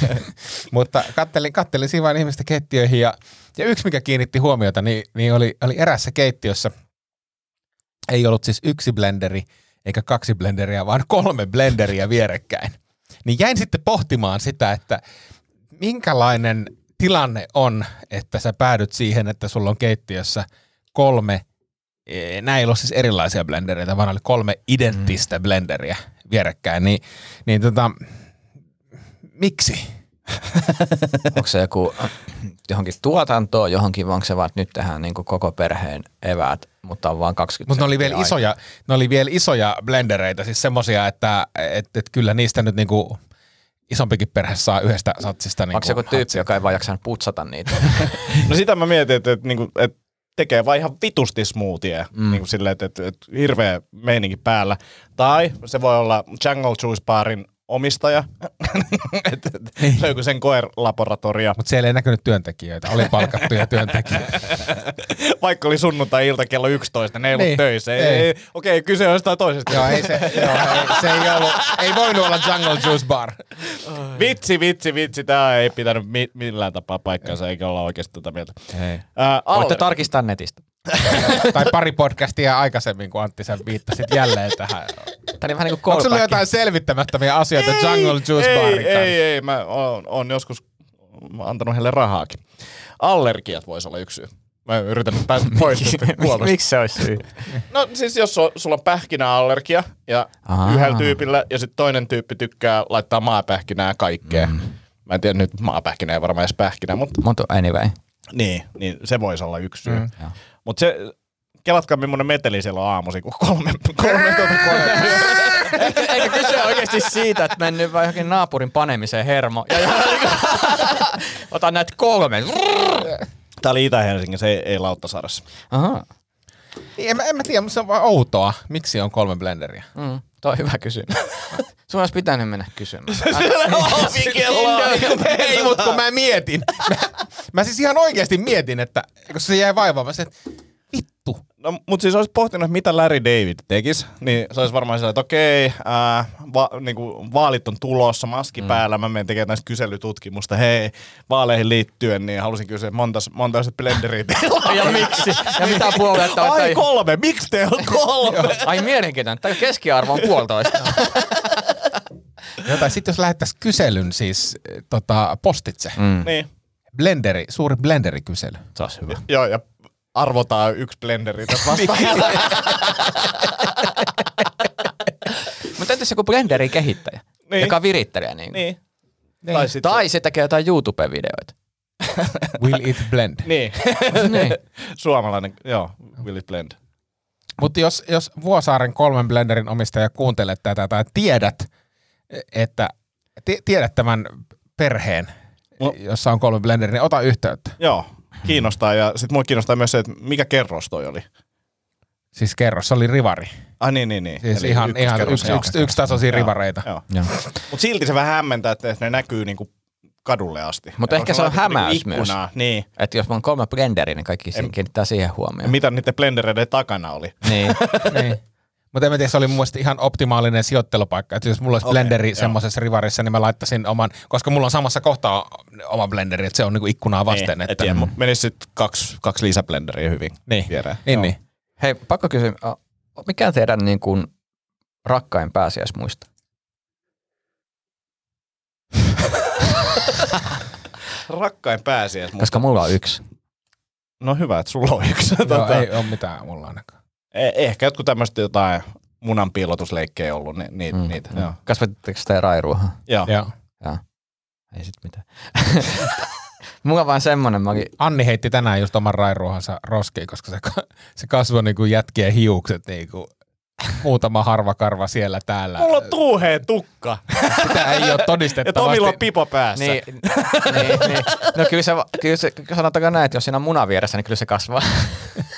Mutta kattelin, kattelin siinä vain ihmisten keittiöihin ja, ja yksi, mikä kiinnitti huomiota, niin, niin oli, oli erässä keittiössä, ei ollut siis yksi blenderi eikä kaksi blenderiä, vaan kolme blenderiä vierekkäin. Niin jäin sitten pohtimaan sitä, että minkälainen tilanne on, että sä päädyt siihen, että sulla on keittiössä kolme Eh, nämä ei ollut siis erilaisia blendereitä, vaan oli kolme identtistä mm. blenderiä vierekkäin, niin, niin tota, miksi? Onko se joku johonkin tuotantoon, johonkin, vai onko se vaan, nyt tehdään niin koko perheen eväät, mutta on vaan 20 Mutta ne oli vielä isoja, ne oli vielä isoja blendereitä, siis semmosia, että et, et kyllä niistä nyt niinku isompikin perhe saa yhdestä satsista. Niinku Onko se joku tyyppi, joka ei vaan jaksanut putsata niitä? No sitä mä mietin, että, että, niinku, että tekee vaan ihan vitusti smoothie, mm. niin kuin silleen, että, että, että hirveä meininki päällä. Tai se voi olla Jungle Juice Barin omistaja, että et, löytyy sen koelaboratorio, Mutta siellä ei näkynyt työntekijöitä, oli palkattuja työntekijöitä. vaikka oli sunnuntai-ilta kello 11, ne ei ollut Niin. töissä. Ei, Ei. ei. Okei, kyse on jostain toisesta. joo, ei se, joo, ei, se ei, ollut, ei voinut olla Jungle Juice Bar. Vitsi, vitsi, vitsi, tämä ei pitänyt mi- millään tapaa paikkaansa, eikä olla oikeasti tätä mieltä. Ei. Ää, Voitte tarkistaa netistä. tai pari podcastia aikaisemmin, kun Antti sä viittasit jälleen tähän. Tämä vähän niin kuin Onko sulla jotain selvittämättömiä asioita Jungle Juice ei, Barin kanssa? ei, ei, mä oon, oon joskus antanut heille rahaakin. Allergiat voisi olla yksi syy. Mä yritän päästä pois. Miksi se olisi syy? No siis jos on, sulla on pähkinäallergia ja Aa. yhdellä tyypillä ja sitten toinen tyyppi tykkää laittaa maapähkinää kaikkeen. Mm. Mä en tiedä nyt maapähkinä ei varmaan edes pähkinä, mutta Mutta anyway. niin, niin se voisi olla yksi syy. Mm. Mutta se, kelatkaa millainen meteli siellä on aamuisin, kun kolme, kolme tuota kolme. Eikä kyse oikeasti siitä, että mennyt vaan johonkin naapurin panemiseen hermo. Ja, ja otan näitä kolme. Tää oli Itä-Helsingin, se ei, ei Lauttasaaressa. Aha. Niin, En, mä, en mä tiedä, mutta se on vaan outoa. Miksi on kolme blenderia? Mm, toi on hyvä kysymys. Sun olisi pitänyt mennä kysymään. Ei, mutta kun mä mietin. Mä, mä siis ihan oikeasti mietin, että kun se jäi vaivaamaan, se, että. No, mutta siis olisit pohtinut, että mitä Larry David tekisi, niin se olisi varmaan sellainen, että okei, ää, va, niinku, vaalit on tulossa, maski mm. päällä, mä menen tekemään näistä kyselytutkimusta, hei, vaaleihin liittyen, niin halusin kysyä, että monta, monta sitä blenderia teillä? Ja miksi? Ja mitä puoletta on? Ai kolme, miksi teillä on kolme? Ai mielenkiintoinen. Tämä keskiarvo on puolitoista. Jotain, sitten jos lähettäisiin kyselyn siis tota, postitse. Mm. niin, Blenderi, suuri blenderikysely. Se olisi hyvä. joo, ja arvotaan yksi blenderi tässä vastaan. Mutta entäs joku blenderin kehittäjä, Niin. joka on virittelijä? Niin. niin. Tai, sitten. tai se tekee jotain YouTube-videoita. Will it blend? Niin, niin. suomalainen, joo, Will it blend. Mutta jos, jos Vuosaaren kolmen blenderin omistaja kuuntelet tätä tai tiedät, että ti- tiedät tämän perheen, No. jossa on kolme blenderia, niin ota yhteyttä. Joo, kiinnostaa. Ja sitten mua kiinnostaa myös se, että mikä kerros toi oli. Siis kerro, se oli rivari. Ai niin, niin, niin. Siis Eli ihan, ihan ykköskerros, yksi, joo. yksi, yksi tasoisia rivareita. Mutta silti se vähän hämmentää, että ne näkyy niinku kadulle asti. Mutta ehkä se on niinku hämäys myös. ikkunaa, Niin. Että jos on kolme blenderiä, niin kaikki siinä kiinnittää siihen huomioon. mitä niiden blendereiden takana oli? Niin. niin. Mutta en tiedä, se oli mun mielestä ihan optimaalinen sijoittelupaikka. Että jos mulla olisi Okei, blenderi joo. semmoisessa rivarissa, niin mä laittaisin oman, koska mulla on samassa kohtaa oma blenderi, että se on niinku ikkunaa vasten. niin, että, et tiedä, menisi sitten kaksi, kaksi lisäblenderiä hyvin niin, viereen. niin, Joo. niin. Hei, pakko kysyä, mikä teidän niin kuin rakkain pääsiäismuisto? Rakkain pääsiäis. Mutta... Koska mulla on yksi. No hyvä, että sulla on yksi. Joo, tota, ei ole mitään mulla ainakaan. Eh- ehkä jotkut tämmöistä jotain munan piilotusleikkejä ollut, ni, ni, mm, niitä. Joo. Kasvatitteko te rairuuhan? Joo. Joo. Joo. Ei sit mitään. mulla vaan semmonen, mä olin, Anni heitti tänään just oman rairuohansa roskiin, koska se, se kasvoi niinku jätkien hiukset niinku muutama harva karva siellä täällä. Mulla on tuuheen tukka. Sitä ei ole Ja todistettavasti. Tomilla on pipo päässä. niin, niin, niin. No kyllä se, kyllä se, sanotaanko näin, että jos siinä on muna vieressä, niin kyllä se kasvaa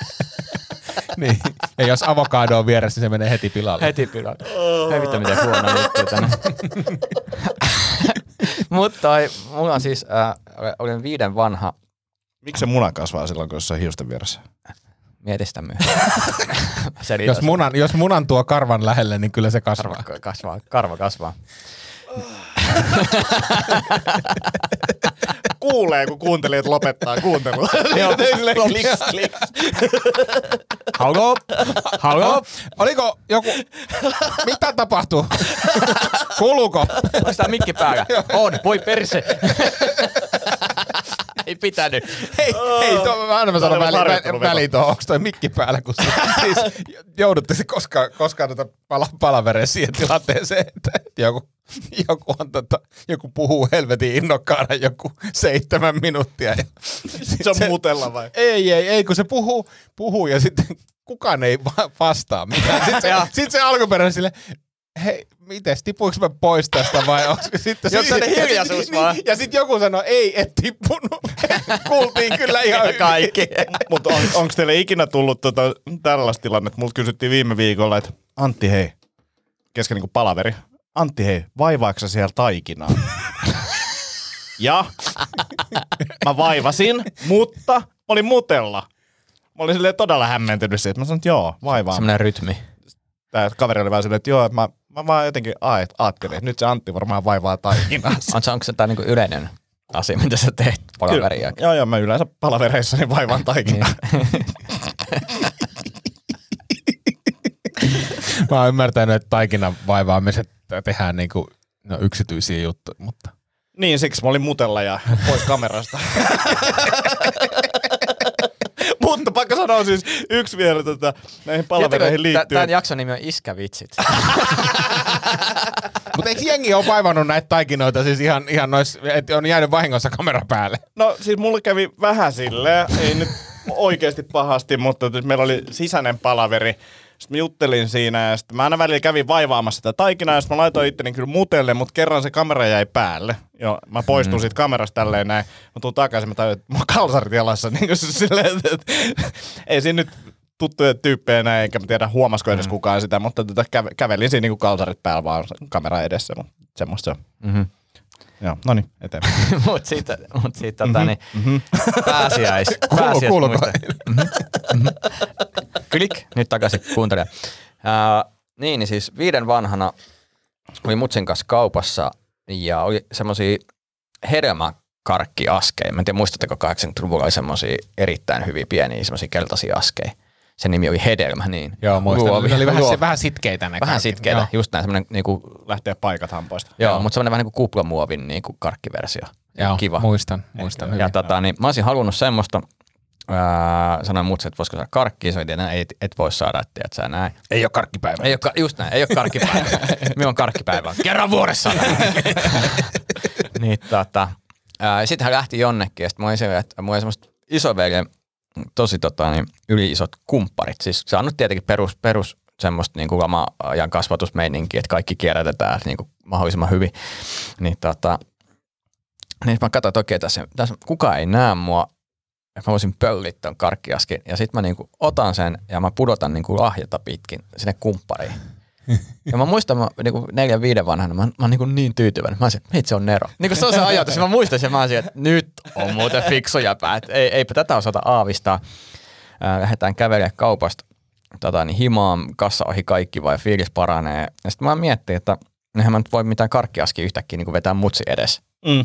niin. Ja jos avokado on vieressä, niin se menee heti pilalle. heti pilalle. Hei vittu, miten huono juttu tänne. Mutta toi, mulla on siis, äh, olin viiden vanha, Miksi se muna kasvaa silloin, kun se on hiusten vieressä? mieti sitä. Selitän Jos munan, jos munan tuo karvan lähelle, niin kyllä se kasvaa. Karva kasvaa, karva kasvaa. Kuulee, kun kuuntelijat lopettaa kuuntelua. Joo. kliks, kliks. Hallo? Hallo? Oliko joku... Mitä tapahtuu? Kuuluuko? Onko tää mikki päällä? On, voi perse. Ei pitänyt. Hei, hei to, mä aina mä sanon Tämä on väliin, harjoittelun vä, väliin tuohon, onko toi mikki päällä, kun se, siis joudutte se koskaan, koskaan tota pala, palavereen siihen tilanteeseen, että joku, joku, on tota, joku puhuu helvetin innokkaana joku seitsemän minuuttia. Ja sit Se on mutella vai? Ei, ei, ei, kun se puhuu, puhuu ja sitten kukaan ei va- vastaa mitään. Sitten se, sit se alkuperäinen sille, hei, mites, tipuinko mä pois tästä vai onko sitten... Onko sellainen ja hiljaisuus sit- vaan? Niin, ja sitten joku sanoi, ei, et tippunut. Kuultiin kyllä ihan hyvin. Kaikki. Mutta on, onko teille ikinä tullut tota, tällaista tilannetta? Multa kysyttiin viime viikolla, että Antti hei, kesken niinku palaveri. Antti hei, vaivaaksa siellä taikinaa? ja mä vaivasin, mutta mä olin mutella. Mä olin todella hämmentynyt siitä. Mä sanoin, että joo, vaivaa. Semmoinen rytmi. Tämä kaveri oli vähän silleen, että joo, että mä, mä vaan jotenkin ajattelin, että nyt se Antti varmaan vaivaa taikinaa. on onko se tämä niinku yleinen asia, mitä sä teet palaveria? Joo, joo, mä yleensä palavereissa niin vaivaan taikinaa. Niin. mä oon ymmärtänyt, että taikinan vaivaamiset tehdään niinku, no, yksityisiä juttuja, mutta Niin, siksi mä olin mutella ja pois kamerasta. Mutta pakko sanoa siis yksi vielä tätä, näihin palavereihin liittyen. Tämän jakson nimi on Iskävitsit. Mutta eikö jengi ole vaivannut näitä taikinoita siis ihan, ihan nois, että on jäänyt vahingossa kamera päälle? No siis mulle kävi vähän silleen, ei nyt oikeasti pahasti, mutta meillä oli sisäinen palaveri. Sitten mä juttelin siinä ja sitten mä aina välillä kävin vaivaamassa sitä taikinaa ja sitten mä laitoin itteni kyllä mutelle, mutta kerran se kamera jäi päälle. Joo, mä poistun mm. siitä kamerasta tälleen näin. Mä tuun takaisin, mä tajuin, että mulla on kalsarit jalassa. Niin kuin se silleen, että, että, ei siinä nyt tuttuja tyyppejä näin, enkä mä tiedä huomasiko edes mm. kukaan sitä, mutta tota, käve, kävelin siinä niin kuin kalsarit päällä vaan kamera edessä, mutta semmoista se on. Mm-hmm. Joo, no niin, eteenpäin. Mut siitä, mut siitä tota, niin, pääsiäis, pääsiäis kuuluuko? muista. Mhm, mhm. Klik, nyt takaisin kuuntelija. Uh, niin, niin siis viiden vanhana oli mutsin kanssa kaupassa ja oli semmosia hedelmäkarkkiaskeja. Mä en tiedä, muistatteko 80-luvulla oli semmosia erittäin hyviä pieniä semmosia keltaisia askeja. Sen nimi oli Hedelmä, niin. Joo, muistan. Luovi- Ne oli vähän, luovi- se, vähän sitkeitä ne Vähän karkit. sitkeitä, Joo. just näin, semmoinen niinku, Lähtee paikat hampaista. joo, mutta semmoinen vähän niin kuin kuplamuovin niinku karkkiversio. Joo, Kiva. muistan, muistan hyvin. Ja tota, niin, mä olisin halunnut semmoista, ää, sanoin mutsi, että voisiko saada karkkia, se että ei, et voi saada, että tiedät sä näin. Ei ole karkkipäivä. Ei ole, just näin, ei ole karkkipäivä. Minulla on karkkipäivä. Kerran vuodessa. niin, tota, ää, sitten hän lähti jonnekin, ja sitten mä olin siellä, että mulla oli semmoista isoveljen tosi tota, niin, yli-isot kumpparit. Siis se on nyt tietenkin perus, perus semmoista niin kuin lama-ajan kasvatusmeininkiä, että kaikki kierrätetään niin kuin mahdollisimman hyvin. Niin, tota, niin mä katsoin, että okei, tässä, tässä kukaan ei näe mua, että mä voisin pölliä ton karkkiaskin. Ja sitten mä niinku otan sen ja mä pudotan niinku lahjata pitkin sinne kumppariin. Ja mä muistan, mä niinku neljän viiden vanhana, mä, mä oon niinku niin tyytyväinen. Mä olisin, että se on Nero. Niinku se on se ajatus. Ja mä muistan sen, mä olisin, että nyt on muuten fiksu jäpä. Et ei, eipä tätä osata aavistaa. Ää, lähdetään kävelemään kaupasta tota, niin himaan, kassa ohi kaikki vai fiilis paranee. Ja sitten mä miettin, että eihän mä nyt voi mitään karkkiaskia yhtäkkiä niinku vetää mutsi edes. Mm.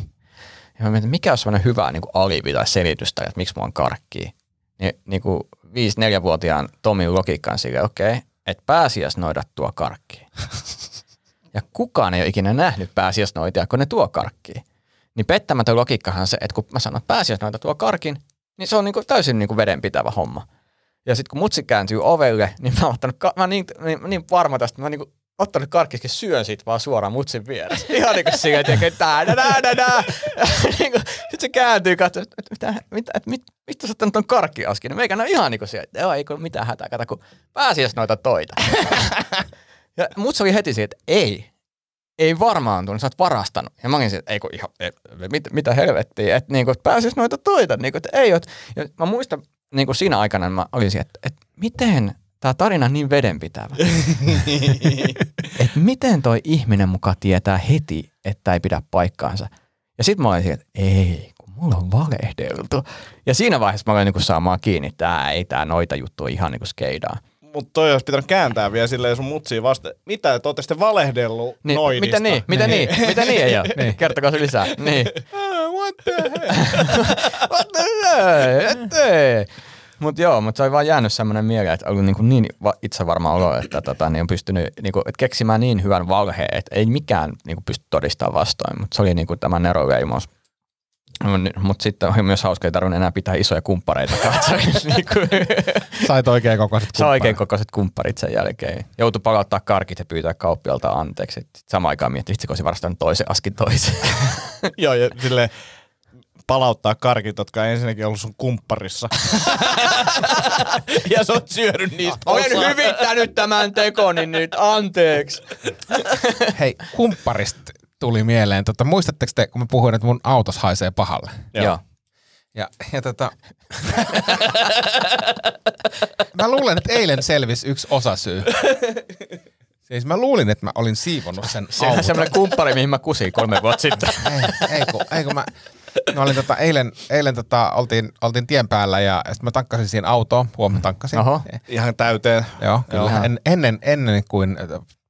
Ja mä mietin, mikä on semmoinen hyvä niin alivi tai selitystä, että miksi mulla on karkkia. Niin, niin kuin 5-4-vuotiaan Tomin logiikkaan sille, okei, okay, että pääsiäisnoidat tuo karkkia. ja kukaan ei ole ikinä nähnyt pääsiäisnoitia, kun ne tuo karkkia. Niin pettämätön logiikkahan on se, että kun mä sanon, että pääsiäisnoita tuo karkin, niin se on niin kuin täysin niin kuin vedenpitävä homma. Ja sitten kun mutsi kääntyy ovelle, niin mä oon ottanut, ka- mä niin, niin, niin varma tästä, mä oon niin ottanut karkkiskin syön siitä vaan suoraan mutsin vieressä. Ihan niin kuin siinä, että tää, nää, nää, nää, nää. niin kuin, se kääntyy katsoa, että mitä, mitä, että mit, mistä sä ottanut ton karkkiaskin? Niin meikä on ihan niin kuin siellä, että ei kun mitään hätää, kato kun pääsiäis noita toita. ja mutsi oli heti siihen, että ei, ei varmaan tunnu, sä oot varastanut. Ja mä olin että ei kun ihan, ei, mit, mitä helvettiä, että, niin kuin, että pääsis noita toita, niin kuin, että ei oot. Ja mä muistan, niin kuin siinä aikana mä olin siihen, että, että miten tämä tarina on niin vedenpitävä. että miten toi ihminen muka tietää heti, että ei pidä paikkaansa. Ja sitten mä olin siihen, että ei, kun mulla on valehdeltu. Ja siinä vaiheessa mä olin niin saamaan kiinni, että tää ei tää noita juttu ihan niin kuin skeidaa. Mutta toi olisi pitänyt kääntää vielä silleen sun mutsiin vasta. Mitä, että ootte sitten valehdellut Niin, noidista? mitä niin, mitä niin, mitä niin ei ole? Niin. Kertokaa se lisää. Niin. What the hell? What the hell? Ettei. Mut joo, mutta se oli vaan jäänyt semmoinen mieleen, että oli niin, niin va- itse varmaan olo, että tota, niin on pystynyt niin kuin, että keksimään niin hyvän valheen, että ei mikään niin kuin, pysty todistamaan vastoin. Mutta se oli niin kuin, tämä neroleimos. Mutta sitten oli myös hauska, ei tarvinnut enää pitää isoja kumppareita katsoa. niin kuin, Sait oikein kokoiset se oikein kokoiset kumpparit sen jälkeen. Joutui palauttaa karkit ja pyytää kauppialta anteeksi. Sitten samaan aikaan mietti, vitsi kun olisin varastanut toisen askin toisen. Joo, ja silleen palauttaa karkit, jotka on ensinnäkin ollut sun kumpparissa. ja sä oot syönyt niistä Olen osaa. hyvittänyt tämän tekoni nyt, anteeksi. Hei, kumpparista tuli mieleen. Tota, muistatteko te, kun mä puhuin, että mun autos haisee pahalle? Joo. Ja, ja tota... mä luulen, että eilen selvisi yksi osasyy. Siis mä luulin, että mä olin siivonnut sen Se on semmoinen kumppari, mihin mä kusin kolme vuotta sitten. ei, ei, kun, ei kun mä, mä olin tota, eilen, eilen tota, oltiin, oltiin tien päällä ja sitten mä tankkasin siihen autoon, huomenna tankkasin. Oho. Ihan täyteen. Joo, kyllä. En, ennen, ennen kuin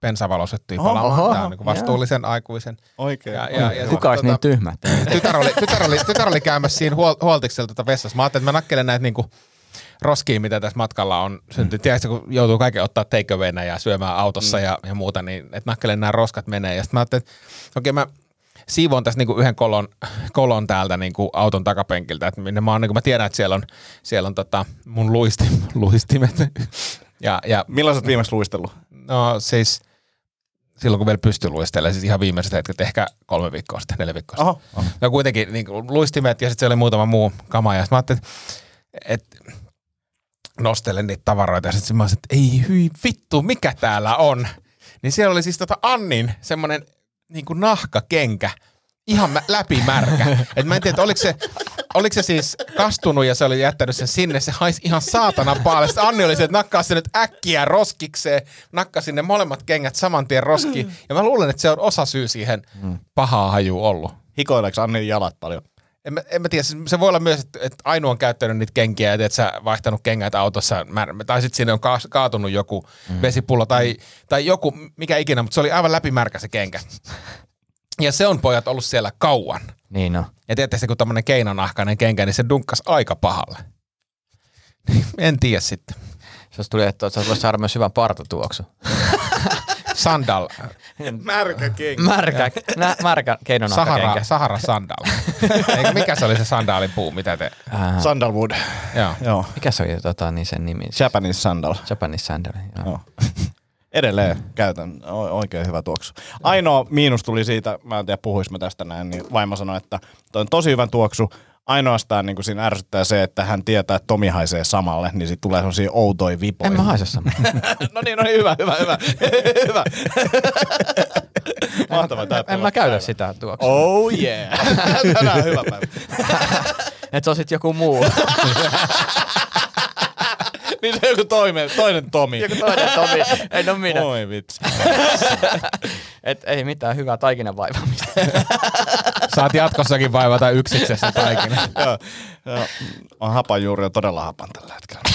bensavalo syttyi Oho, palaamaan. oho, Tämä on niin vastuullisen aikuisen. Oikein. Ja, ja, ja Kuka olisi niin tota, tyhmä? tytär, oli, tytär, oli, tytär oli käymässä siinä huol, huoltiksella tota vessassa. Mä ajattelin, että mä nakkelen näitä niinku roskiin, mitä tässä matkalla on syntynyt. Tiedätkö, kun joutuu kaiken ottaa takeawayna ja syömään autossa mm. ja, ja muuta, niin että nakkelen nämä roskat menee. Ja sitten mä ajattelin, että okei okay, mä siivoon tässä niinku yhden kolon, kolon täältä niinku auton takapenkiltä. Että minne mä, oon, niinku, mä tiedän, että siellä on, siellä on tota mun luistim, luistimet. ja, ja, Milloin sä oot viimeksi luistellut? no siis silloin kun vielä pystyi luistelemaan, siis ihan viimeiset hetket, ehkä kolme viikkoa sitten, neljä viikkoa sitten. Oho. oho. No kuitenkin niin luistimet ja sitten siellä oli muutama muu kama. Ja sitten mä ajattelin, että et, nostelen niitä tavaroita. Ja sitten mä olisin, että ei hyi vittu, mikä täällä on. Niin siellä oli siis tota Annin semmoinen niin kuin nahkakenkä, ihan mä, läpimärkä. Et mä en tiedä, oliko se, oliko se siis kastunut ja se oli jättänyt sen sinne, se haisi ihan saatana paalle. Sitten Anni oli se, että nakkaa se nyt äkkiä roskikseen, nakkasin ne molemmat kengät saman tien roskiin. Ja mä luulen, että se on osa syy siihen pahaa haju ollut. Hikoileeko Annin jalat paljon? En mä, en mä tiedä, siis se voi olla myös, että, että ainoa on käyttänyt niitä kenkiä, että et sä vaihtanut kengät autossa, mä, tai sitten sinne on ka- kaatunut joku mm. vesipullo tai, tai joku, mikä ikinä, mutta se oli aivan läpimärkä se kenkä. Ja se on pojat ollut siellä kauan. Niin no. Ja tiedätte se, kun tämmöinen keinonahkainen kenkä, niin se dunkkas aika pahalle. en tiedä sitten. Se tuli, että sä voisi saada myös hyvän partatuoksu. Sandal, Märkä kenkä. Märkä, nä, märkä Sahara. Sahara sandal. Eikö, mikä se oli se sandaalin puu, mitä te... Äh, Sandalwood. Joo. Joo. mikä se oli tota, niin sen nimi? Japanese sandal. Japanese sandal. Joo. Joo. Edelleen käytän. O- oikein hyvä tuoksu. Ainoa miinus tuli siitä, mä en tiedä puhuis mä tästä näin, niin vaimo sanoi, että toi on tosi hyvä tuoksu. Ainoastaan niin kuin siinä ärsyttää se, että hän tietää, että Tomi haisee samalle, niin siitä tulee sellaisia outoja vipoja. En mä haise samaa. no niin, no niin, hyvä, hyvä, hyvä. hyvä. Mahtavaa. tää en mä käytä sitä tuoksua. Oh yeah. Tänään hyvä päivä. Et se on sit joku muu. niin se on joku toinen, toinen Tomi. joku toinen Tomi. Ei no minä. Oi vitsi. Et ei mitään hyvää taikinan vaivaamista. Saat jatkossakin vaivata yksiksessä taikina. joo. On hapanjuuri on todella hapan tällä hetkellä.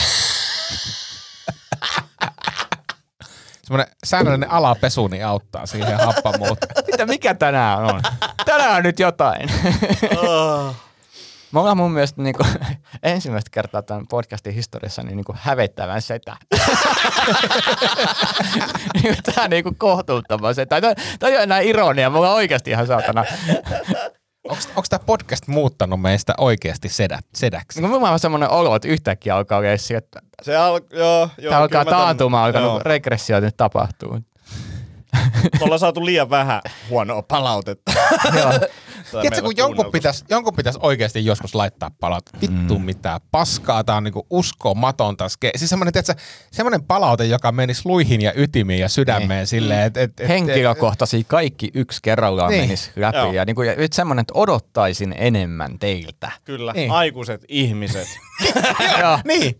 Semmoinen säännöllinen alapesu niin auttaa siihen happamuuteen. Mitä mikä tänään on? Tänään on nyt jotain. Me ollaan mun mielestä niinku, ensimmäistä kertaa tämän podcastin historiassa niin niinku hävettävän setä. Niinku Tämä on niinku kohtuuttava setä. Tämä ei ole enää ironia, me ollaan oikeasti ihan saatana. Onko tämä podcast muuttanut meistä oikeasti sedät, sedäksi? Niin mulla on semmoinen olo, että yhtäkkiä alkaa oikeasti, että Se al- joo, joo, tämä alkaa kyllä mä tän- taantuma, alkaa joo. niinku regressio nyt tapahtuu. Me ollaan saatu liian vähän huonoa palautetta. Joo. Tiedätkö, kun jonkun pitäisi jonkun pitäis oikeasti joskus laittaa palaut. Vittu Mm. mitä paskaa, tää on niinku uskomatonta. Siis semmoinen, tiedätkö, semmoinen palaute, joka menisi luihin ja ytimiin ja sydämeen Niin. silleen, että et, et, Henkilökohtaisesti kaikki yksi kerrallaan Niin. menisi läpi. Joo. Ja niinku, ja nyt semmoinen, että odottaisin enemmän teiltä. Kyllä, Niin. aikuiset ihmiset. Joo. Niin.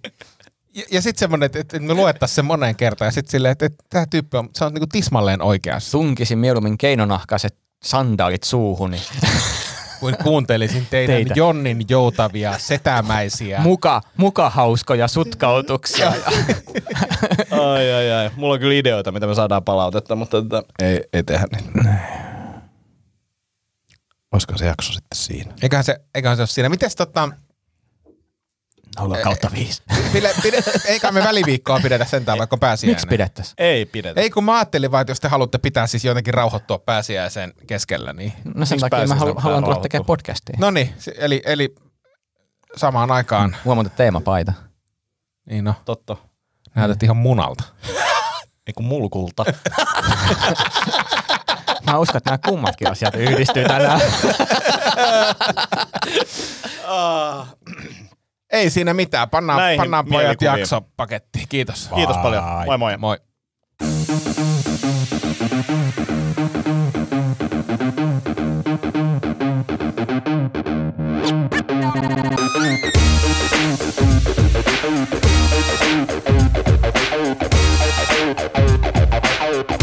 Ja, ja sitten semmoinen, että, että me luettaisiin se moneen kertaan ja sitten silleen, että, että tämä tyyppi on, se on niinku tismalleen oikeassa. Tunkisin mieluummin keinonahkaiset sandaalit suuhuni. Kuin kuuntelisin teidän Teitä. Jonnin joutavia setämäisiä. muka, muka hauskoja sutkautuksia. ai, ai, ai. Mulla on kyllä ideoita, mitä me saadaan palautetta, mutta tota, ei, ei tehdä niin. Olisiko se jakso sitten siinä? eiköhän, se, eiköhän se ole siinä. Mites tota, Nolla kautta viisi. pide, pide, eikä me väliviikkoa pidetä sentään vaikka pääsiäinen. Miksi pidettäisiin? Ei pidetä. Ei kun mä ajattelin vaan, että jos te haluatte pitää siis jotenkin rauhoittua pääsiäisen keskellä, niin... No sen Miksi takia mä pääsiäisen halu, pitää haluan tulla tekemään podcastia. No niin, eli, eli samaan aikaan, Huomannut teemapaita. niin no, Totta. näytät ihan munalta. Ei kun mulkulta. Mä uskon, että nämä kummatkin asiat yhdistyy tänään. Ei siinä mitään. Pannaan, Näihin pannaan pojat jakso pakettiin. Kiitos. Vai. Kiitos paljon. Moi moi. Moi. Thank